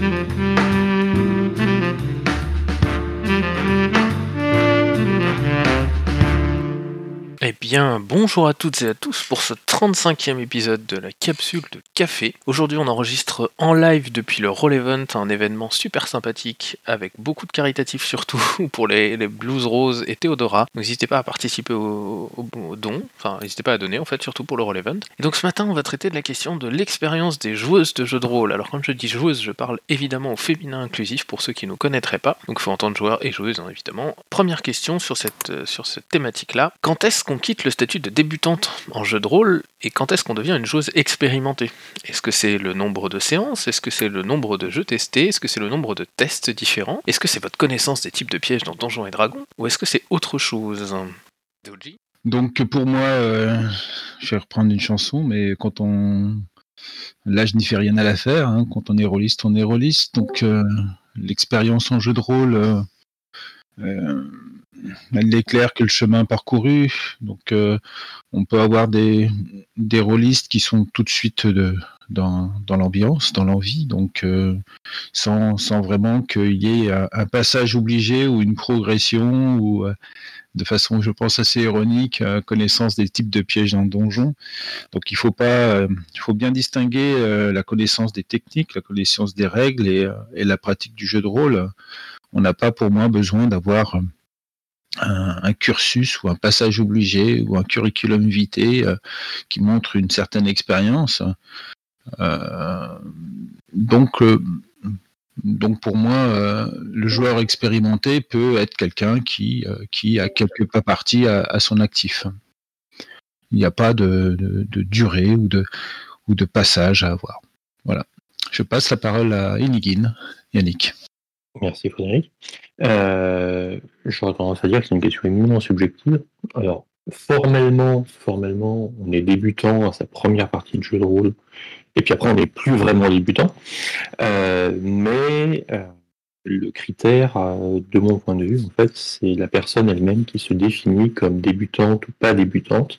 Mm-hmm. Eh bien, bonjour à toutes et à tous pour ce 35e épisode de la capsule de café. Aujourd'hui, on enregistre en live depuis le Roll Event, un événement super sympathique avec beaucoup de caritatifs surtout pour les, Blues Rose et Théodora. N'hésitez pas à participer au, don, enfin, n'hésitez pas à donner en fait, surtout pour le Roll Event. Et donc ce matin, on va traiter de la question de l'expérience des joueuses de jeux de rôle. Alors, quand je dis joueuses, je parle évidemment au féminin inclusif pour ceux qui ne connaîtraient pas. Donc, il faut entendre joueurs et joueuses, hein, évidemment. Première question sur cette, euh, sur cette thématique-là. Quand est-ce qu'on quitte le statut de débutante en jeu de rôle et quand est-ce qu'on devient une joueuse expérimentée? Est-ce que c'est le nombre de séances? Est-ce que c'est le nombre de jeux testés? Est-ce que c'est le nombre de tests différents? Est-ce que c'est votre connaissance des types de pièges dans Donjons et Dragons? Ou est-ce que c'est autre chose? Donc pour moi, euh, je vais reprendre une chanson, mais quand on... Là, je n'y fais rien à l'affaire. Hein. Quand on est rôliste, on est rôliste. Donc euh, l'expérience en jeu de rôle... Euh, elle éclaire que le chemin parcouru. Donc, euh, on peut avoir des, des rôlistes qui sont tout de suite dans, l'ambiance, dans l'envie, donc euh, sans, vraiment qu'il y ait un, passage obligé ou une progression ou euh, de façon, je pense, assez ironique, connaissance des types de pièges dans le donjon. Donc, il faut pas, il faut bien distinguer la connaissance des techniques, la connaissance des règles et, et la pratique du jeu de rôle. On n'a pas, pour moi, besoin d'avoir un, cursus ou un passage obligé ou un curriculum vitae euh, qui montre une certaine expérience. Euh, donc, euh, donc pour moi, le joueur expérimenté peut être quelqu'un qui, qui a quelque pas partie à, son actif. Il n'y a pas de, durée ou de, ou de passage à avoir. Voilà. Je passe la parole à Enigin, Yannick. Merci Frédéric. Euh, J'aurais tendance à dire que c'est une question éminemment subjective. Alors, formellement, formellement, on est débutant à sa première partie de jeu de rôle, et puis après on n'est plus vraiment débutant. Euh, mais euh, le critère, euh, de mon point de vue, en fait, c'est la personne elle-même qui se définit comme débutante ou pas débutante.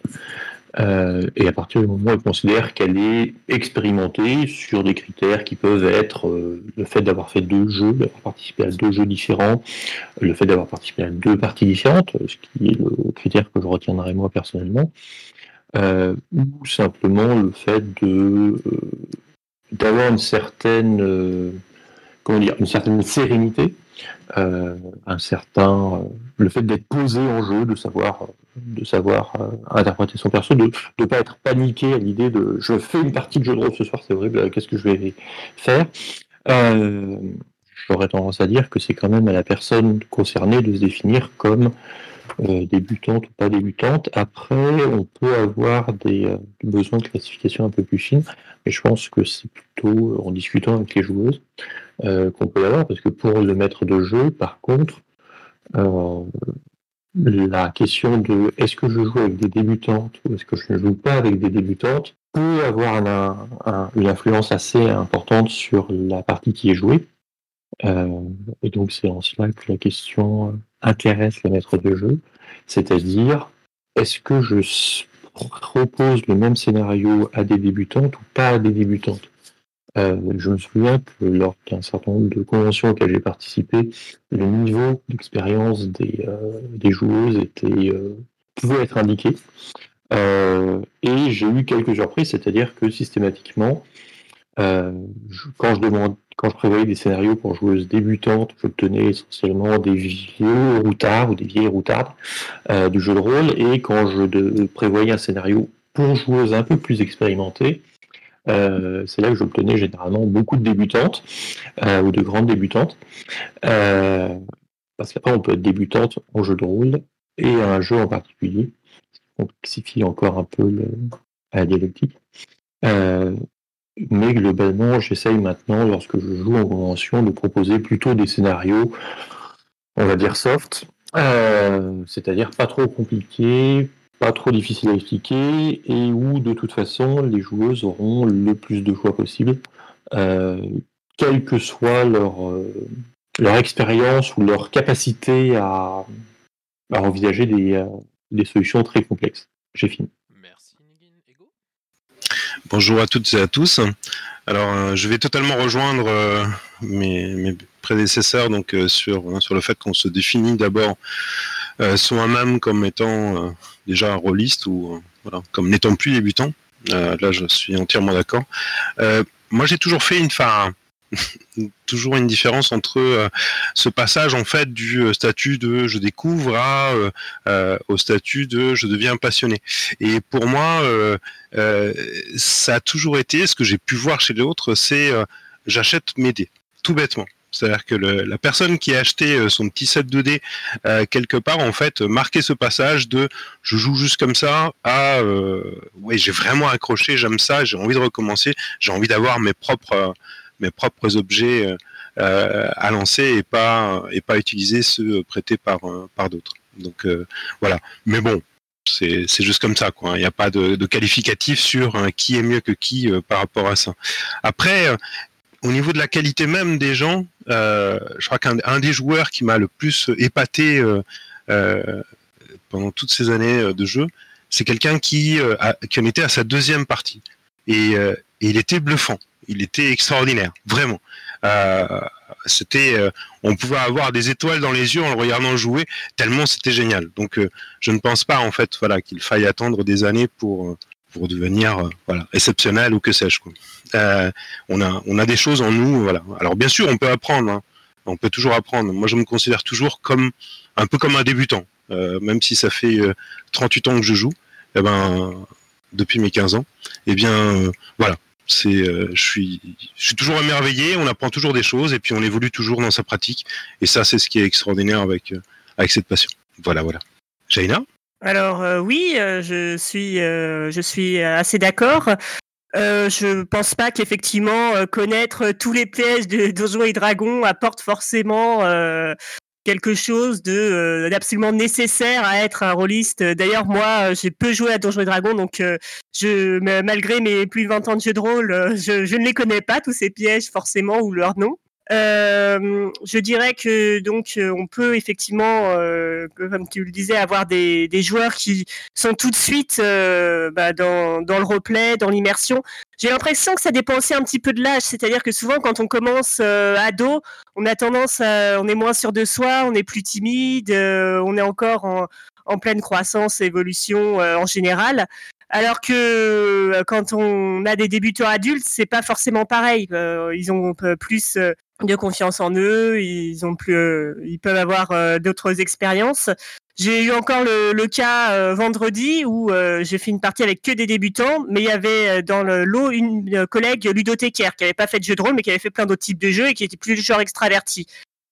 Euh, et à partir du moment où elle considère qu'elle est expérimentée sur des critères qui peuvent être euh, le fait d'avoir fait deux jeux, d'avoir participé à deux jeux différents, le fait d'avoir participé à deux parties différentes, ce qui est le critère que je retiendrai moi personnellement, euh, ou simplement le fait de d'avoir une certaine comment dire une certaine sérénité un certain, le fait d'être posé en jeu, de savoir, de savoir euh, interpréter son perso, de ne pas être paniqué à l'idée de je fais une partie de jeu de rôle ce soir, c'est horrible, qu'est-ce que je vais faire? J'aurais tendance à dire que c'est quand même à la personne concernée de se définir comme débutante ou pas débutante. Après, on peut avoir des besoins de classification un peu plus fines, mais je pense que c'est plutôt en discutant avec les joueuses euh, qu'on peut avoir, parce que pour le maître de jeu, par contre, euh, la question de est-ce que je joue avec des débutantes ou est-ce que je ne joue pas avec des débutantes peut avoir une influence assez importante sur la partie qui est jouée. Euh, et donc c'est en cela que la question intéresse le maître de jeu, c'est-à-dire est-ce que je propose le même scénario à des débutantes ou pas à des débutantes? Euh, je me souviens que lors d'un certain nombre de conventions auxquelles j'ai participé, le niveau d'expérience des, euh, joueuses était, euh, pouvait être indiqué. et j'ai eu quelques surprises, c'est-à-dire que systématiquement, quand, je prévoyais des scénarios pour joueuses débutantes, j'obtenais essentiellement des vieux routards ou des vieilles routardes du jeu de rôle. Et quand je prévoyais un scénario pour joueuses un peu plus expérimentées, euh, c'est là que j'obtenais généralement beaucoup de débutantes euh, ou de grandes débutantes. Euh, parce qu'après, on peut être débutante en jeu de rôle et un jeu en particulier, ce qui complexifie encore un peu la dialectique. mais globalement, j'essaye maintenant, lorsque je joue en convention, de proposer plutôt des scénarios, on va dire soft, c'est-à-dire pas trop compliqués, pas trop difficile à expliquer et où de toute façon les joueuses auront le plus de choix possible, euh, quelle que soit leur, euh, leur expérience ou leur capacité à, envisager des, euh, des, solutions très complexes. J'ai fini. Merci Bonjour à toutes et à tous. Alors, euh, je vais totalement rejoindre euh, mes, prédécesseurs donc euh, sur sur le fait qu'on se définit d'abord soi-même comme étant déjà un rôliste ou voilà, comme n'étant plus débutant. là, je suis entièrement d'accord. moi, j'ai toujours fait une, fin, toujours une différence entre euh, ce passage en fait du euh, statut de je découvre à euh, au statut de je deviens passionné. Et pour moi, ça a toujours été ce que j'ai pu voir chez les autres, c'est j'achète mes dés, tout bêtement. C'est-à-dire que la personne qui a acheté son petit set de dés quelque part, en fait, marquait ce passage de je joue juste comme ça à ouais j'ai vraiment accroché, j'aime ça, j'ai envie de recommencer, j'ai envie d'avoir mes propres mes propres objets euh, euh, à lancer et pas et pas utiliser ceux prêtés par euh, par d'autres. Donc voilà. Mais bon, c'est juste comme ça quoi. Il n'y a pas de, qualificatif sur qui est mieux que qui par rapport à ça. Après, au niveau de la qualité même des gens, je crois qu'un des joueurs qui m'a le plus épaté pendant toutes ces années de jeu, c'est quelqu'un qui, qui en était à sa deuxième partie. Et, et il était bluffant il était extraordinaire, vraiment. Euh, c'était, euh, on pouvait avoir des étoiles dans les yeux en le regardant jouer, tellement c'était génial. Donc, euh, je ne pense pas en fait, voilà, qu'il faille attendre des années pour pour devenir voilà exceptionnel ou que sais-je. on a on a des choses en nous, voilà. Alors bien sûr, on peut apprendre, hein. on peut toujours apprendre. Moi, je me considère toujours comme un peu comme un débutant, même si ça fait 38 ans que je joue. Eh ben, depuis mes 15 ans, eh bien, voilà, c'est, euh, je suis, je suis toujours émerveillé. On apprend toujours des choses et puis on évolue toujours dans sa pratique. Et ça, c'est ce qui est extraordinaire avec euh, avec cette passion. Voilà, voilà. Jaina? Alors euh, oui, je suis, je suis assez d'accord. je pense pas qu'effectivement connaître tous les pièges de Donjons et Dragons apporte forcément quelque chose de euh, d'absolument nécessaire à être un rôliste. D'ailleurs, moi, euh, j'ai peu joué à Donjons et Dragons, donc euh, je, malgré mes plus de 20 ans de jeu de rôle, je, je, ne les connais pas tous ces pièges forcément ou leurs noms. Euh, je dirais que donc euh, on peut effectivement, euh, comme tu le disais, avoir des, des, joueurs qui sont tout de suite euh, bah, dans, dans, le replay, dans l'immersion. J'ai l'impression que ça dépend un petit peu de l'âge, c'est-à-dire que souvent quand on commence ado, on a tendance, à, on est moins sûr de soi, on est plus timide, on est encore en, en pleine croissance, évolution en général. Alors que quand on a des débutants adultes, c'est pas forcément pareil. ils ont plus de confiance en eux, ils ont plus, euh, ils peuvent avoir euh, d'autres expériences. J'ai eu encore le, cas euh, vendredi où j'ai fait une partie avec que des débutants, mais il y avait dans le lot une collègue ludothécaire qui avait pas fait de jeu de rôle, mais qui avait fait plein d'autres types de jeux et qui était plus du genre extraverti.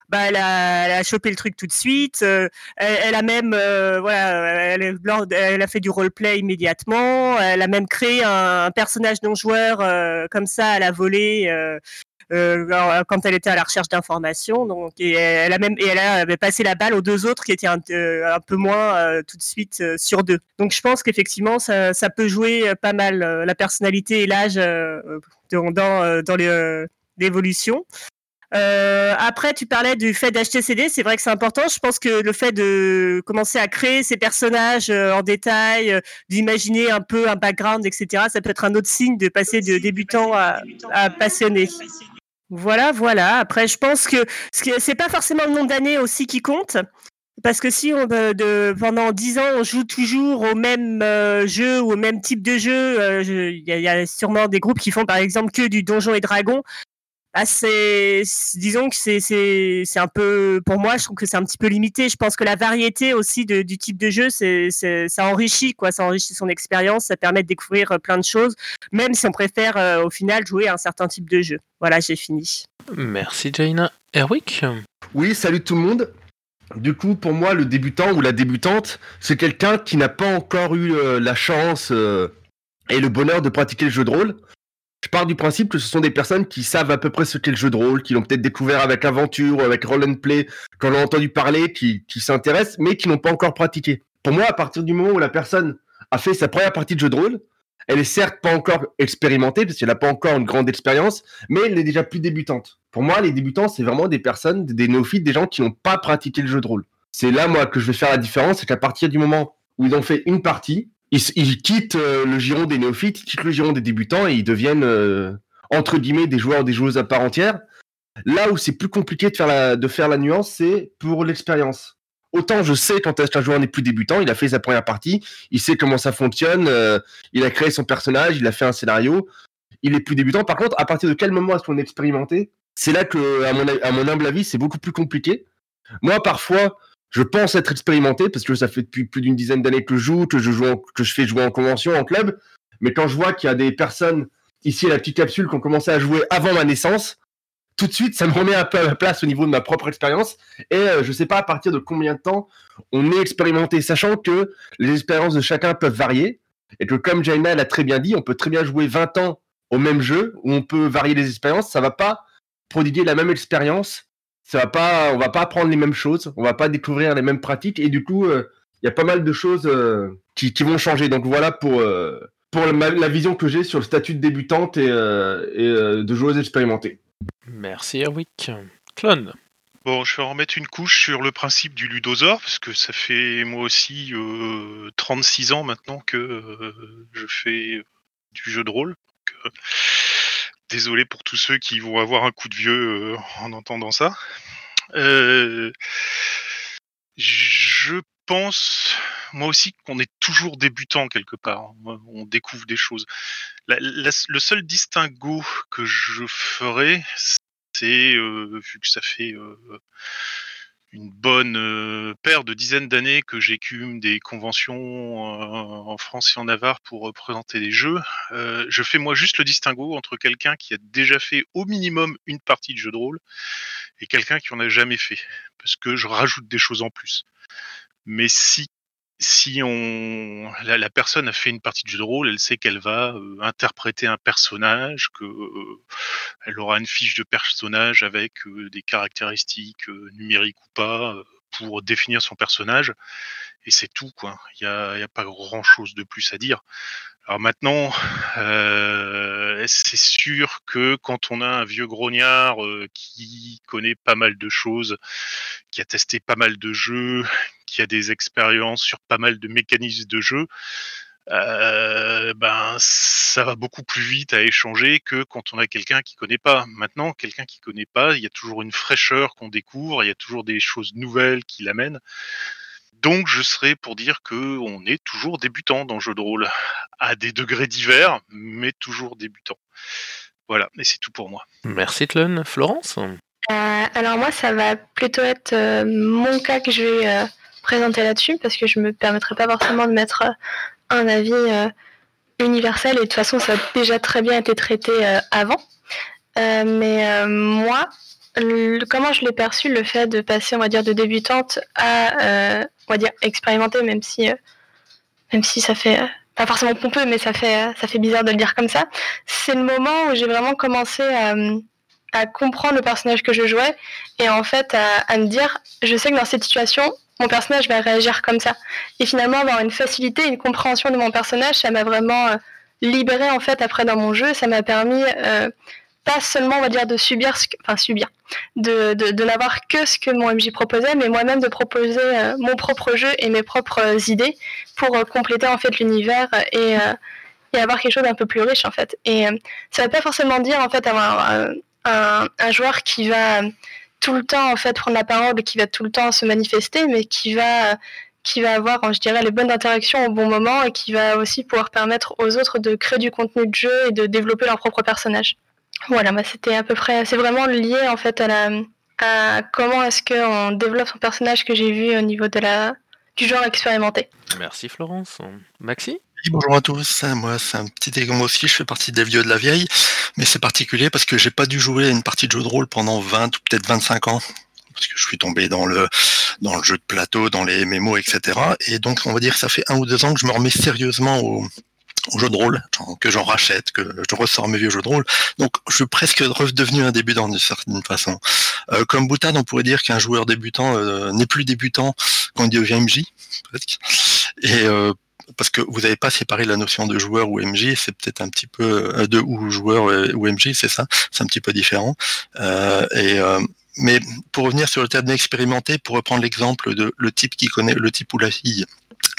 Bah, elle a, elle a chopé le truc tout de suite. Elle, elle, a même, voilà, elle, elle, a fait du roleplay immédiatement. Elle a même créé un, personnage non joueur comme ça à la volée euh, quand elle était à la recherche d'informations. Donc, et elle a même et elle avait passé la balle aux deux autres qui étaient un, euh, peu moins euh, tout de suite sur deux. Donc, je pense qu'effectivement, ça, ça, peut jouer pas mal la personnalité et l'âge dans, dans l'évolution. Euh, après, tu parlais du fait d'acheter CD, c'est vrai que c'est important. Je pense que le fait de commencer à créer ces personnages en détail, d'imaginer un peu un background, etc., ça peut être un autre signe de passer de débutant à, passionné. Voilà, voilà. Après, je pense que c'est pas forcément le nombre d'années aussi qui compte. Parce que si euh, pendant dix ans on joue toujours au même euh, jeu ou au même type de jeu, euh, il y, a sûrement des groupes qui font par exemple que du Donjon et Dragon assez disons que c'est c'est un peu pour moi je trouve que c'est un petit peu limité. Je pense que la variété aussi de, du type de jeu c'est ça enrichit quoi. Ça enrichit son expérience ça permet de découvrir euh, plein de choses même si on préfère euh, au final jouer à un certain type de jeu. Voilà j'ai fini. Merci Jaina. Erwick? Oui salut tout le monde. Du coup, pour moi, le débutant ou la débutante, c'est quelqu'un qui n'a pas encore eu euh, la chance et le bonheur de pratiquer le jeu de rôle. Je pars du principe que ce sont des personnes qui savent à peu près ce qu'est le jeu de rôle, qui l'ont peut-être découvert avec aventure ou avec roll and play, qu'on a entendu parler, qui, qui s'intéressent, mais qui n'ont pas encore pratiqué. Pour moi, à partir du moment où la personne a fait sa première partie de jeu de rôle, elle est certes pas encore expérimentée, parce qu'elle n'a pas encore une grande expérience, mais elle est déjà plus débutante. Pour moi, les débutants, c'est vraiment des personnes, des néophytes, des gens qui n'ont pas pratiqué le jeu de rôle. C'est là, moi, que je vais faire la différence, c'est qu'à partir du moment où ils ont fait une partie, ils, ils quittent euh, le giron des néophytes, ils quittent le giron des débutants et ils deviennent euh, entre guillemets des joueurs, des joueuses à part entière. Là où c'est plus compliqué de faire la, de faire la nuance, c'est pour l'expérience. Autant je sais quand est-ce qu'un joueur n'est plus débutant, il a fait sa première partie, il sait comment ça fonctionne, euh, il a créé son personnage, il a fait un scénario, il est plus débutant. Par contre, à partir de quel moment est-ce qu'on est expérimenté? C'est là que, à mon, à mon humble avis, c'est beaucoup plus compliqué. Moi, parfois, je pense être expérimenté parce que ça fait depuis plus d'une dizaine d'années que je joue, que je joue, que je fais jouer en convention, en club. Mais quand je vois qu'il y a des personnes ici à la petite capsule qui ont commencé à jouer avant ma naissance, tout de suite, ça me remet un peu à ma place au niveau de ma propre expérience. Et euh, je sais pas à partir de combien de temps on est expérimenté, sachant que les expériences de chacun peuvent varier. Et que comme Jaina l'a très bien dit, on peut très bien jouer 20 ans au même jeu, où on peut varier les expériences. Ça va pas prodiguer la même expérience. Ça va pas, on va pas apprendre les mêmes choses, on va pas découvrir les mêmes pratiques. Et du coup, euh, il y a pas mal de choses euh, qui, qui vont changer. Donc voilà pour, euh, pour la, la vision que j'ai sur le statut de débutante et, euh, et euh, de joueuse expérimentée. Merci Erwick. Clone. Bon, je vais en remettre une couche sur le principe du ludosaure, parce que ça fait moi aussi euh, 36 ans maintenant que euh, je fais du jeu de rôle. Donc, euh, désolé pour tous ceux qui vont avoir un coup de vieux euh, en entendant ça. Euh, je pense, moi aussi, qu'on est toujours débutant quelque part. On découvre des choses. Le seul distinguo que je ferais, c'est, euh, vu que ça fait une bonne euh, paire de dizaines d'années que j'écume des conventions euh, en France et en Navarre pour représenter des jeux, euh, je fais moi juste le distinguo entre quelqu'un qui a déjà fait au minimum une partie de jeu de rôle et quelqu'un qui en a jamais fait, parce que je rajoute des choses en plus. Mais si si on la, personne a fait une partie de jeu de rôle, elle sait qu'elle va euh, interpréter un personnage, que euh, elle aura une fiche de personnage avec euh, des caractéristiques euh, numériques ou pas pour définir son personnage, et c'est tout quoi. Il y a, il y a pas grand chose de plus à dire. Alors maintenant, euh, c'est sûr que quand on a un vieux grognard euh, qui connaît pas mal de choses, qui a testé pas mal de jeux, qui a des expériences sur pas mal de mécanismes de jeu, euh, ben ça va beaucoup plus vite à échanger que quand on a quelqu'un qui connaît pas. Maintenant, quelqu'un qui connaît pas, il y a toujours une fraîcheur qu'on découvre, il y a toujours des choses nouvelles qui l'amènent. Donc, je serais pour dire que on est toujours débutant dans le jeu de rôle, à des degrés divers, mais toujours débutant. Voilà, et c'est tout pour moi. Merci Clone. Florence? Euh, alors moi, ça va plutôt être euh, mon cas que je vais euh, présenter là-dessus, parce que je me permettrai pas forcément de mettre un avis euh, universel, et de toute façon, ça a déjà très bien été traité euh, avant. Euh, mais euh, moi, le- comment je l'ai perçu, le fait de passer, on va dire, de débutante à, euh, on va dire, expérimentée, même si, euh, même si ça fait... euh, pas forcément pompeux, mais ça fait, euh, ça fait bizarre de le dire comme ça. C'est le moment où j'ai vraiment commencé à, comprendre le personnage que je jouais et en fait à, me dire je sais que dans cette situation mon personnage va réagir comme ça et finalement avoir une facilité une compréhension de mon personnage ça m'a vraiment euh, libéré en fait après dans mon jeu ça m'a permis pas seulement on va dire de subir enfin subir de, de, n'avoir que ce que mon MJ proposait mais moi-même de proposer euh, mon propre jeu et mes propres euh, idées pour euh, compléter en fait l'univers et et avoir quelque chose d'un peu plus riche en fait et ça veut pas forcément dire en fait avoir un, joueur qui va tout le temps en fait prendre la parole qui va tout le temps se manifester, mais qui va qui va avoir, je dirais, les bonnes interactions au bon moment et qui va aussi pouvoir permettre aux autres de créer du contenu de jeu et de développer leur propre personnage. Voilà, bah, c'était à peu près, c'est vraiment lié en fait à la à comment est-ce qu'on développe son personnage que j'ai vu au niveau de la du genre expérimenté. Merci Florence. Maxi? Oui, bonjour à tous. Moi, c'est un petit égo moi aussi. Je fais partie des vieux de la vieille, mais c'est particulier parce que j'ai pas dû jouer à une partie de jeu de rôle pendant 20 ou peut-être 25 ans. Parce que je suis tombé dans le, dans le jeu de plateau, dans les MMO, etc. Et donc, on va dire que ça fait un ou deux ans que je me remets sérieusement au, au jeu de rôle, que j'en rachète, que je ressors mes vieux jeux de rôle. Donc, je suis presque redevenu un débutant d'une certaine façon. Euh, comme boutade, on pourrait dire qu'un joueur débutant euh, n'est plus débutant quand il devient MJ. Et euh, parce que vous n'avez pas séparé la notion de joueur ou MJ, c'est peut-être un petit peu de ou joueur ou MJ, c'est ça, c'est un petit peu différent. Et mais pour revenir sur le terme expérimenté, pour reprendre l'exemple de le type qui connaît le type ou la fille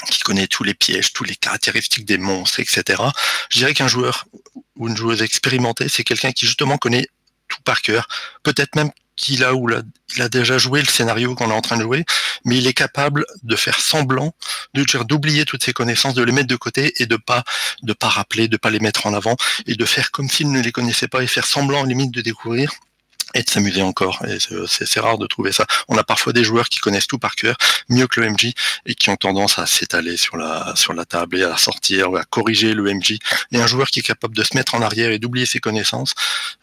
qui connaît tous les pièges, toutes les caractéristiques des monstres, etc. Je dirais qu'un joueur ou une joueuse expérimentée, c'est quelqu'un qui justement connaît tout par cœur, peut-être même qu'il a ou déjà joué le scénario qu'on est en train de jouer, mais il est capable de faire semblant, de d'oublier toutes ses connaissances, de les mettre de côté et de pas de pas rappeler, de pas les mettre en avant et de faire comme s'il ne les connaissait pas et faire semblant limite de découvrir et de s'amuser encore. Et c'est- rare de trouver ça. On a parfois des joueurs qui connaissent tout par cœur, mieux que le et qui ont tendance à s'étaler sur la, sur la table et à sortir, à corriger le MJ. Et un joueur qui est capable de se mettre en arrière et d'oublier ses connaissances,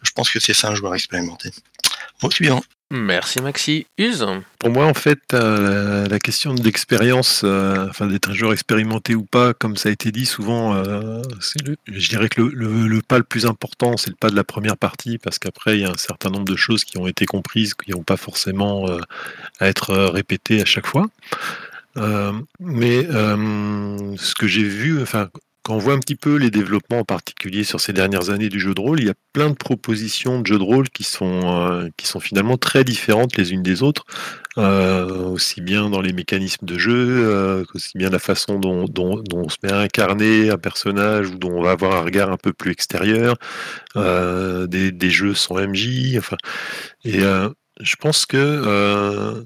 je pense que c'est ça un joueur expérimenté. Au suivant. Merci Maxi. Use Pour moi, en fait, euh, la, question de l'expérience, euh, enfin d'être un joueur expérimenté ou pas, comme ça a été dit souvent, euh, le- je dirais que le, le- le pas le plus important, c'est le pas de la première partie, parce qu'après, il y a un certain nombre de choses qui ont été comprises, qui n'ont pas forcément euh, à être répétées à chaque fois. Euh, mais euh, ce que j'ai vu, enfin, quand on voit un petit peu les développements en particulier sur ces dernières années du jeu de rôle, il y a plein de propositions de jeux de rôle qui sont, euh, qui sont finalement très différentes les unes des autres, euh, aussi bien dans les mécanismes de jeu, euh, qu'aussi bien la façon dont, on se met à incarner un personnage ou dont on va avoir un regard un peu plus extérieur, euh, des, des jeux sans MJ, enfin, et je pense que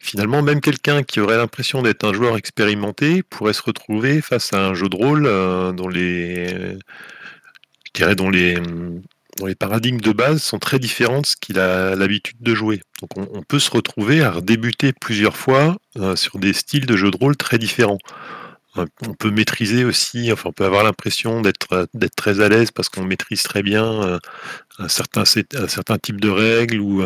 finalement, même quelqu'un qui aurait l'impression d'être un joueur expérimenté pourrait se retrouver face à un jeu de rôle euh, dont les, je dirais, dont les, dont les paradigmes de base sont très différents de ce qu'il a l'habitude de jouer. Donc, on, peut se retrouver à redébuter plusieurs fois euh, sur des styles de jeu de rôle très différents. Euh, On peut maîtriser aussi, enfin, on peut avoir l'impression d'être très à l'aise parce qu'on maîtrise très bien un certain, un certain type de règles ou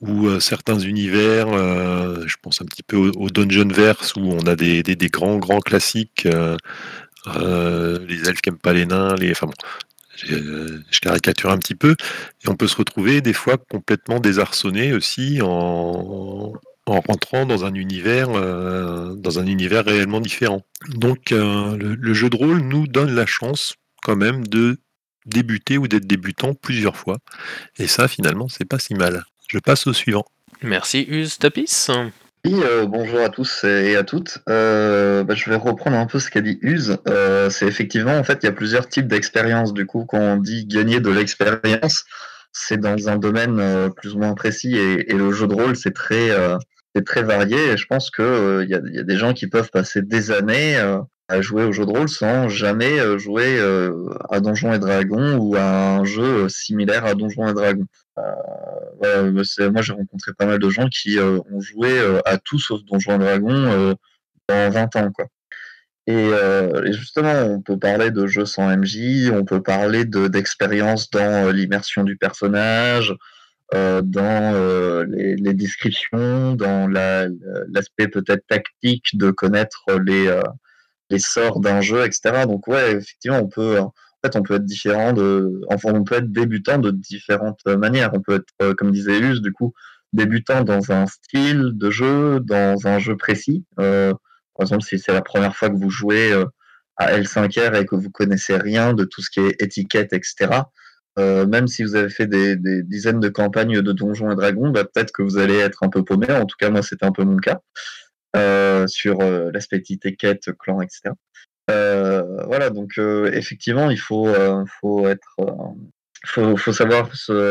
ou euh, certains univers, euh, je pense un petit peu au, au Dungeonverse où on a des, grands grands classiques, euh, les elfes qui aiment pas les nains, les, enfin bon, je caricature un petit peu, et on peut se retrouver des fois complètement désarçonné aussi en, en rentrant dans un univers, dans un univers réellement différent. Donc le jeu de rôle nous donne la chance quand même de débuter ou d'être débutant plusieurs fois, et ça finalement c'est pas si mal. Je passe au suivant. Merci Use. Tapis Oui, euh, bonjour à tous et à toutes. Euh, bah, je vais reprendre un peu ce qu'a dit Use. Euh, c'est effectivement, en fait, il y a plusieurs types d'expériences. Du coup, quand on dit gagner de l'expérience, c'est dans un domaine euh, plus ou moins précis et, et le jeu de rôle, c'est très, euh, c'est très varié. Et je pense que euh, il y, a, il y a des gens qui peuvent passer des années euh, à jouer au jeu de rôle sans jamais euh, jouer euh, à Donjons et Dragons ou à un jeu similaire à Donjons et Dragons. Euh, bah, moi, j'ai rencontré pas mal de gens qui euh, ont joué euh, à tout sauf Donjons et Dragons euh, dans 20 ans, quoi. Et, euh, justement, on peut parler de jeux sans MJ, on peut parler de d'expérience dans euh, l'immersion du personnage, euh, dans euh, les, descriptions, dans la- l'aspect peut-être tactique de connaître les, euh, les sorts d'un jeu, etc. Donc ouais, effectivement, on peut, en fait, on peut être différent de, enfin, on peut être débutant de différentes manières. On peut être, euh, comme disait Us, du coup, débutant dans un style de jeu, dans un jeu précis. Euh, par exemple, si c'est la première fois que vous jouez euh, à L5R et que vous connaissez rien de tout ce qui est étiquette, etc. euh, même si vous avez fait des, dizaines de campagnes de Donjons et Dragons, bah, peut-être que vous allez être un peu paumé. En tout cas, moi, c'était un peu mon cas euh, sur euh, l'aspect étiquette, clan, etc. Euh, voilà, donc euh, effectivement, il faut, euh, faut être, euh, faut, faut savoir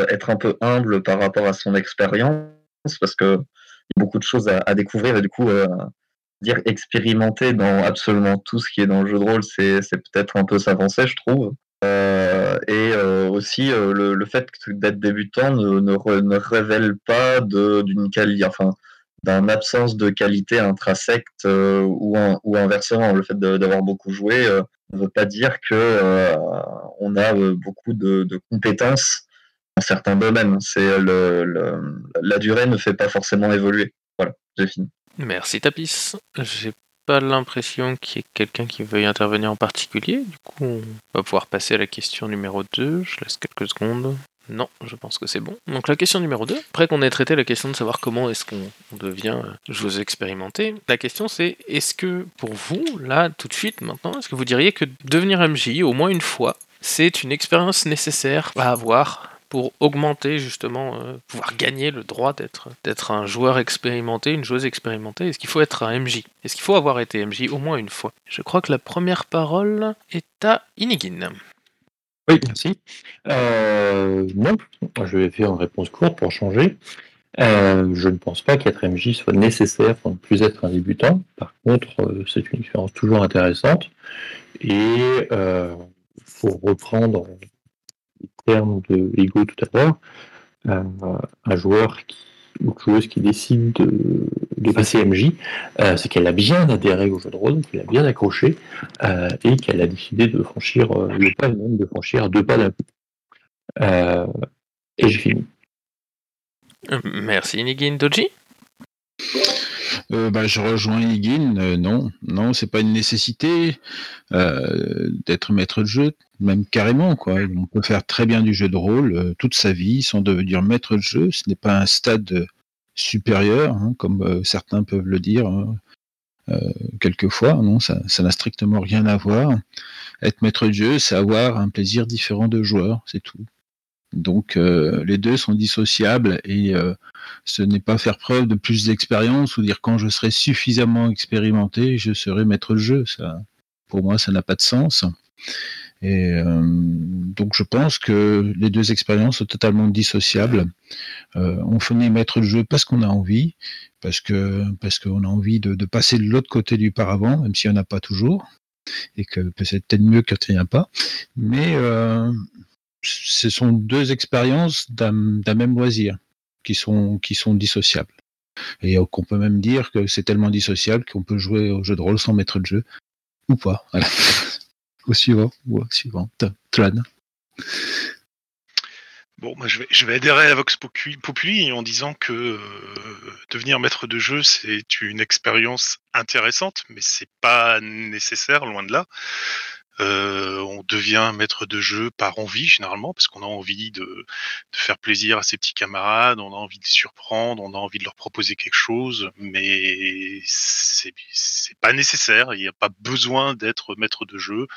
être un peu humble par rapport à son expérience, parce que il y a beaucoup de choses à, découvrir et du coup, euh, dire expérimenter dans absolument tout ce qui est dans le jeu de rôle, c'est peut-être un peu s'avancer, je trouve. Euh, et euh, aussi euh, le, le fait d'être débutant ne, ne, révèle pas d'une qualité, d'une absence de qualité intrinsèque euh, ou, inversement. Le fait d'avoir beaucoup joué euh, ne veut pas dire que euh, on a beaucoup de, compétences dans certains domaines. C'est la durée ne fait pas forcément évoluer. Voilà, j'ai fini. Merci Tapis. J'ai pas l'impression qu'il y ait quelqu'un qui veuille intervenir en particulier. Du coup, on va pouvoir passer à la question numéro 2. Je laisse quelques secondes. Non, je pense que c'est bon. Donc la question numéro 2, après qu'on ait traité la question de savoir comment est-ce qu'on on devient joueuse expérimentée, la question c'est est-ce que pour vous, là, tout de suite, maintenant, est-ce que vous diriez que devenir MJ au moins une fois, c'est une expérience nécessaire à avoir pour augmenter justement, euh, pouvoir gagner le droit d'être d'être un joueur expérimenté, une joueuse expérimentée? Est-ce qu'il faut être un MJ Est-ce qu'il faut avoir été MJ au moins une fois? Je crois que la première parole est à Inigin. Oui, merci. Euh, non, je vais faire une réponse courte pour changer. Euh, je ne pense pas qu'être MJ soit nécessaire pour ne plus être un débutant. Par contre, euh, c'est une expérience toujours intéressante. Et euh, pour reprendre les termes de Ego tout à l'heure, euh, un joueur qui, ou joueuse qui décide de, de passer MJ, euh, c'est qu'elle a bien adhéré au jeu de rôle, qu'elle a bien accroché euh, et qu'elle a décidé de franchir euh, le pas même de franchir deux pas d'un coup. Euh, et j'ai fini. Merci Inigin Doji. Euh, bah, je rejoins Higin. euh, non, non, c'est pas une nécessité euh, d'être maître de jeu, même carrément quoi. On peut faire très bien du jeu de rôle euh, toute sa vie sans devenir maître de jeu. Ce n'est pas un stade euh, supérieur, hein, comme euh, certains peuvent le dire hein, quelquefois. Non, ça, ça n'a strictement rien à voir. Être maître de jeu, c'est avoir un plaisir différent de joueur, c'est tout. Donc les deux sont dissociables et ce n'est pas faire preuve de plus d'expérience ou dire quand je serai suffisamment expérimenté, je serai maître de jeu. Pour moi, ça n'a pas de sens. Et euh, donc je pense que les deux expériences sont totalement dissociables. Euh, on fait maître de jeu parce qu'on a envie, parce que parce qu'on a envie de, de passer de l'autre côté du paravent, même s'il n'y en a pas toujours, et que c'est peut-être mieux quand il n'y a pas. Mais euh, ce sont deux expériences d'un d'un même loisir qui sont, qui sont dissociables. Et euh, qu'on peut même dire que c'est tellement dissociable qu'on peut jouer au jeu de rôle sans maître de jeu, ou pas. Voilà. Au suivant, ou au suivant. Tlan. Bon, moi, je vais, adhérer à Vox Populi en disant que euh, devenir maître de jeu, c'est une expérience intéressante, mais c'est pas nécessaire, loin de là. Euh, on devient maître de jeu par envie, généralement, parce qu'on a envie de, de faire plaisir à ses petits camarades, on a envie de les surprendre, on a envie de leur proposer quelque chose, mais c'est pas nécessaire, il n'y a pas besoin d'être maître de jeu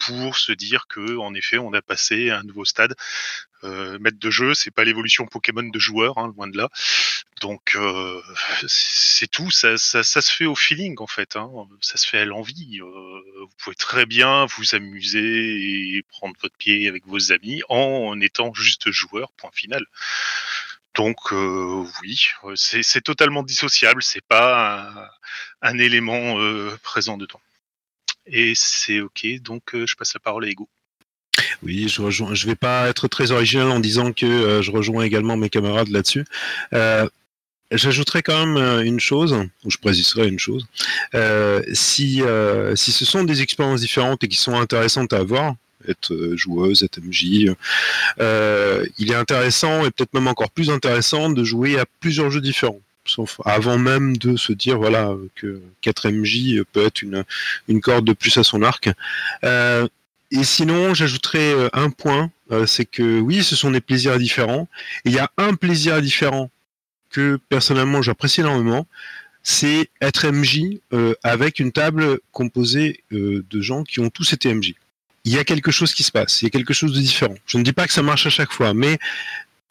pour se dire que, en effet, on a passé à un nouveau stade. Euh, maître de jeu, c'est pas l'évolution Pokémon de joueur, hein, loin de là. Donc euh, c'est tout, ça, ça, se fait au feeling en fait, hein. ça se fait à l'envie. Euh, vous pouvez très bien vous amuser et prendre votre pied avec vos amis en étant juste joueur, point final. Donc euh, oui, c'est totalement dissociable, c'est pas un, un élément présent dedans. Et c'est ok, donc euh, je passe la parole à Ego. Oui, je rejoins. Je vais pas être très original en disant que euh, je rejoins également mes camarades là-dessus. Euh, J'ajouterais quand même une chose, ou je préciserai une chose. Si, si ce sont des expériences différentes et qui sont intéressantes à avoir, être joueuse, être MJ, il est intéressant et peut-être même encore plus intéressant de jouer à plusieurs jeux différents. Avant même de se dire voilà que 4 MJ peut être une, une corde de plus à son arc. Euh, et sinon, j'ajouterais euh, un point, euh, c'est que oui, ce sont des plaisirs différents. Il y a un plaisir différent que personnellement j'apprécie énormément, c'est être MJ avec une table composée de gens qui ont tous été MJ. Il y a quelque chose qui se passe, il y a quelque chose de différent. Je ne dis pas que ça marche à chaque fois, mais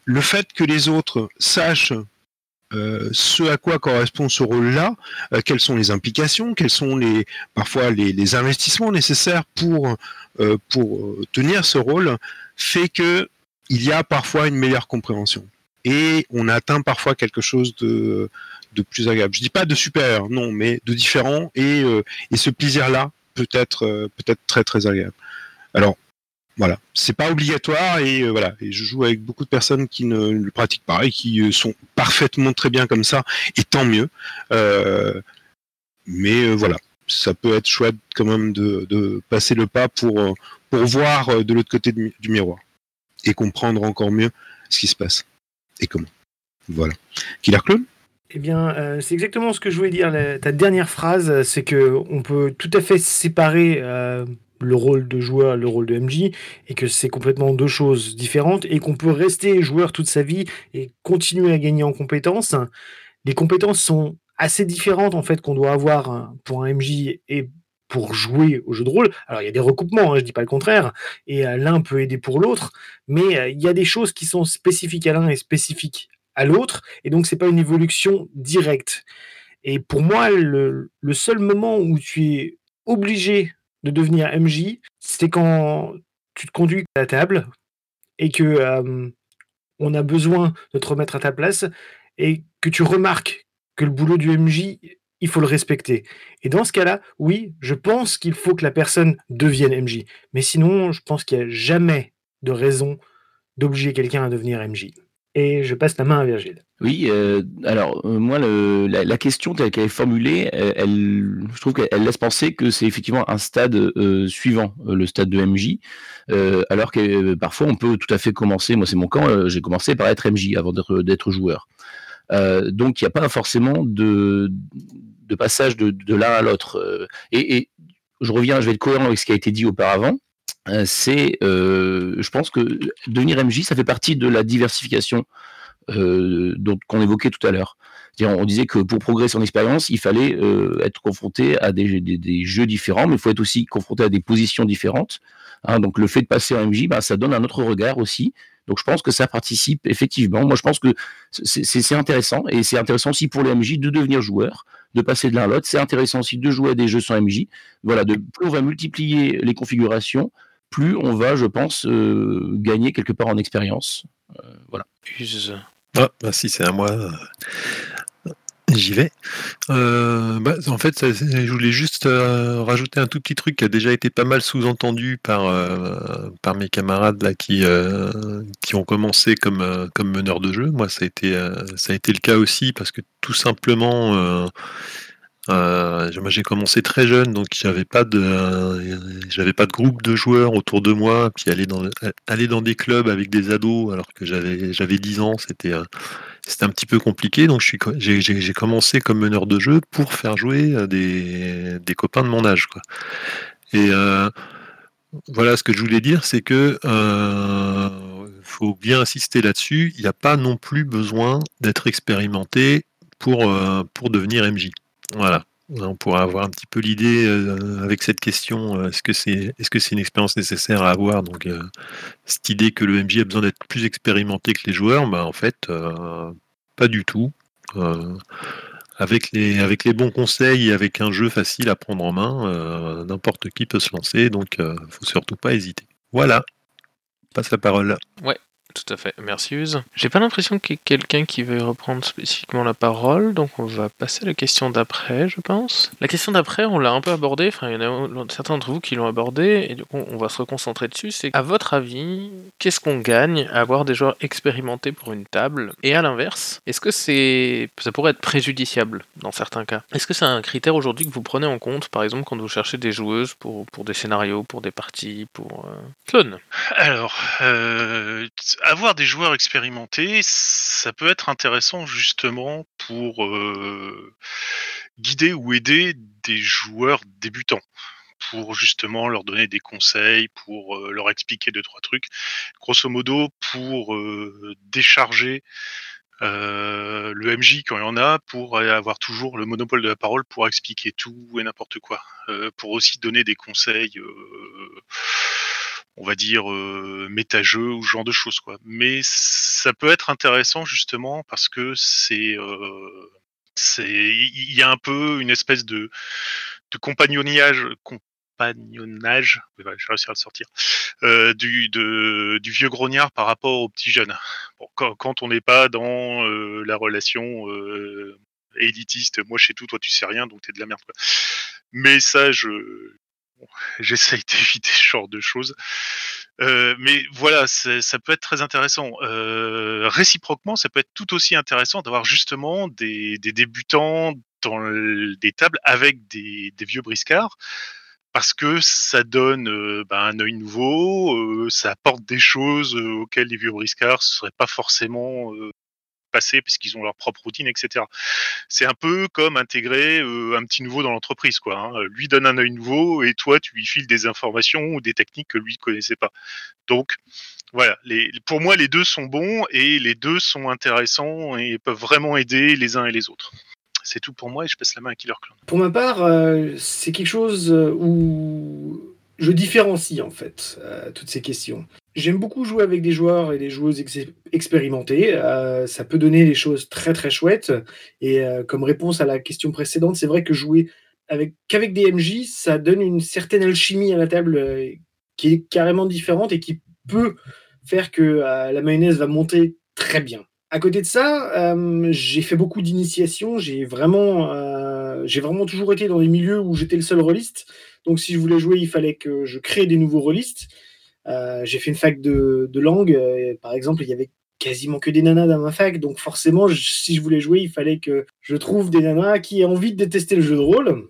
le fait que les autres sachent euh, ce à quoi correspond ce rôle-là, euh, quelles sont les implications, quels sont les parfois les, les investissements nécessaires pour euh, pour euh, tenir ce rôle, fait que il y a parfois une meilleure compréhension et on atteint parfois quelque chose de de plus agréable. Je dis pas de supérieur, non, mais de différent et euh, et ce plaisir-là peut être euh, peut-être très très agréable. Alors voilà, c'est pas obligatoire et euh, voilà. Et je joue avec beaucoup de personnes qui ne le pratiquent pas et qui euh, sont parfaitement très bien comme ça et tant mieux. Euh, mais voilà, ça peut être chouette quand même de, passer le pas pour voir de l'autre côté du, mi- du miroir et comprendre encore mieux ce qui se passe et comment. Voilà. Killer Clone Eh bien, c'est exactement ce que je voulais dire. Ta dernière phrase, c'est que on peut tout à fait séparer le rôle de joueur le rôle de MJ, et que c'est complètement deux choses différentes, et qu'on peut rester joueur toute sa vie et continuer à gagner en compétences. Les compétences sont assez différentes en fait qu'on doit avoir hein, pour un MJ et pour jouer au jeu de rôle. Alors il y a des recoupements, hein, je dis pas le contraire, et euh, l'un peut aider pour l'autre, mais euh, il y a des choses qui sont spécifiques à l'un et spécifiques à l'autre, et donc c'est pas une évolution directe. Et pour moi, le, le seul moment où tu es obligé de devenir MJ, c'est quand tu te conduis à la table et que euh, on a besoin de te remettre à ta place et que tu remarques que le boulot du MJ, il faut le respecter. Et dans ce cas-là, oui, je pense qu'il faut que la personne devienne MJ. Mais sinon, je pense qu'il n'y a jamais de raison d'obliger quelqu'un à devenir MJ. Et je passe la main à Virgile. Oui, euh, alors euh, moi, la, question telle qu'elle est formulée, euh, je trouve qu'elle laisse penser que c'est effectivement un stade suivant, le stade de MJ, alors que parfois on peut tout à fait commencer, moi c'est mon camp, j'ai commencé par être MJ avant d'être joueur. Donc il n'y a pas forcément de, de passage de, l'un à l'autre. Et, je reviens, je vais être cohérent avec ce qui a été dit auparavant. C'est, je pense que devenir MJ, ça fait partie de la diversification qu'on évoquait tout à l'heure. On disait que pour progresser en expérience, il fallait euh, être confronté à des, jeux différents, mais il faut être aussi confronté à des positions différentes. hein. donc le fait de passer en MJ, bah, ça donne un autre regard aussi. Donc je pense que ça participe effectivement. Moi je pense que c'est intéressant et c'est intéressant aussi pour les MJ de devenir joueur, de passer de l'un à l'autre. C'est intéressant aussi de jouer à des jeux sans MJ. Voilà, de, plus on va multiplier les configurations, plus on va, je pense, euh, gagner quelque part en expérience. Euh, voilà. Use. Ah, si c'est à moi, j'y vais. Euh, bah, en fait, je voulais juste euh, rajouter un tout petit truc qui a déjà été pas mal sous-entendu par, euh, par mes camarades là, qui, qui ont commencé comme, comme meneur de jeu. Moi, ça a, été, ça a été le cas aussi parce que tout simplement, euh, j'ai commencé très jeune, donc j'avais pas de, j'avais pas de groupe de joueurs autour de moi. Puis aller dans, aller dans des clubs avec des ados alors que j'avais, j'avais 10 ans, c'était, euh, c'était un petit peu compliqué. Donc j'ai, commencé comme meneur de jeu pour faire jouer euh, des, des copains de mon âge. Et euh, voilà, ce que je voulais dire, c'est que faut bien insister là-dessus. Il n'y a pas non plus besoin d'être expérimenté pour, pour devenir MJ. Voilà. On pourra avoir un petit peu l'idée euh, avec cette question euh, est-ce que c'est est-ce que une expérience nécessaire à avoir? Donc euh, cette idée que le MJ a besoin d'être plus expérimenté que les joueurs, bah, en fait, pas du tout. Avec les, bons conseils et avec un jeu facile à prendre en main, n'importe qui peut se lancer, donc il faut surtout pas hésiter. Voilà, passe la parole. Ouais, tout à fait. Merci Use. J'ai pas l'impression qu'il y ait quelqu'un qui veut reprendre spécifiquement la parole, donc on va passer à la question d'après, je pense. La question d'après, on l'a un peu abordée, enfin il y en a certains d'entre vous qui l'ont abordée, et du coup on va se reconcentrer dessus. C'est à votre avis, qu'est-ce qu'on gagne à avoir des joueurs expérimentés pour une table? Et à l'inverse, est-ce que c'est ça pourrait être préjudiciable dans certains cas? Est-ce que c'est un critère aujourd'hui que vous prenez en compte, par exemple quand vous cherchez des joueuses pour, pour des scénarios, pour des parties, pour... Euh... Clone Alors, euh, avoir des joueurs expérimentés, ça peut être intéressant justement pour euh, guider ou aider des joueurs débutants pour justement leur donner des conseils, pour euh, leur expliquer deux trois trucs. Grosso modo, pour euh, décharger le MJ quand il y en a, pour avoir toujours le monopole de la parole pour expliquer tout et n'importe quoi, pour aussi donner des conseils. On va dire euh, ou ce genre de choses quoi. Mais ça peut être intéressant justement parce que c'est euh, il y a un peu une espèce de de compagnonnage compagnonnage, je vais réussir à le sortir, euh, du, vieux grognard par rapport aux petits jeunes. Bon, quand, on n'est pas dans euh, la relation euh, élitiste, moi je sais tout, toi tu sais rien, donc t'es de la merde. Mais ça, je, j'essaye d'éviter ce genre de choses. Euh, mais voilà, ça peut être très intéressant. Euh, réciproquement, ça peut être tout aussi intéressant d'avoir justement des, débutants dans des tables avec des, vieux briscards. Parce que ça donne euh, ben, un œil nouveau, euh, ça apporte des choses auxquelles les vieux briscards ne seraient pas forcément passés parce qu'ils ont leur propre routine, etc. C'est un peu comme intégrer euh, un petit nouveau dans l'entreprise, quoi. Hein. Lui donne un œil nouveau et toi, tu lui files des informations ou des techniques que lui ne connaissait pas. Donc, voilà. Pour moi, les deux sont bons et les deux sont intéressants et peuvent vraiment aider les uns et les autres. C'est tout pour moi et je passe la main à Killer Clown. Pour ma part, euh, c'est quelque chose euh, où je différencie en fait toutes ces questions. J'aime beaucoup jouer avec des joueurs et des joueuses ex- expérimentées. Euh, ça peut donner des choses très très chouettes. Et euh, comme réponse à la question précédente, c'est vrai que jouer avec qu'avec des MJ, ça donne une certaine alchimie à la table euh, qui est carrément différente et qui peut faire que euh, la mayonnaise va monter très bien. À côté de ça, j'ai fait beaucoup d'initiations. J'ai vraiment, j'ai vraiment toujours été dans des milieux où j'étais le seul rôliste. Donc, si je voulais jouer, il fallait que je crée des nouveaux rôlistes. Euh, j'ai fait une fac de, langue. euh, par exemple, il y avait quasiment que des nanas dans ma fac. Donc, forcément, si je voulais jouer, il fallait que je trouve des nanas qui aient envie de détester le jeu de rôle,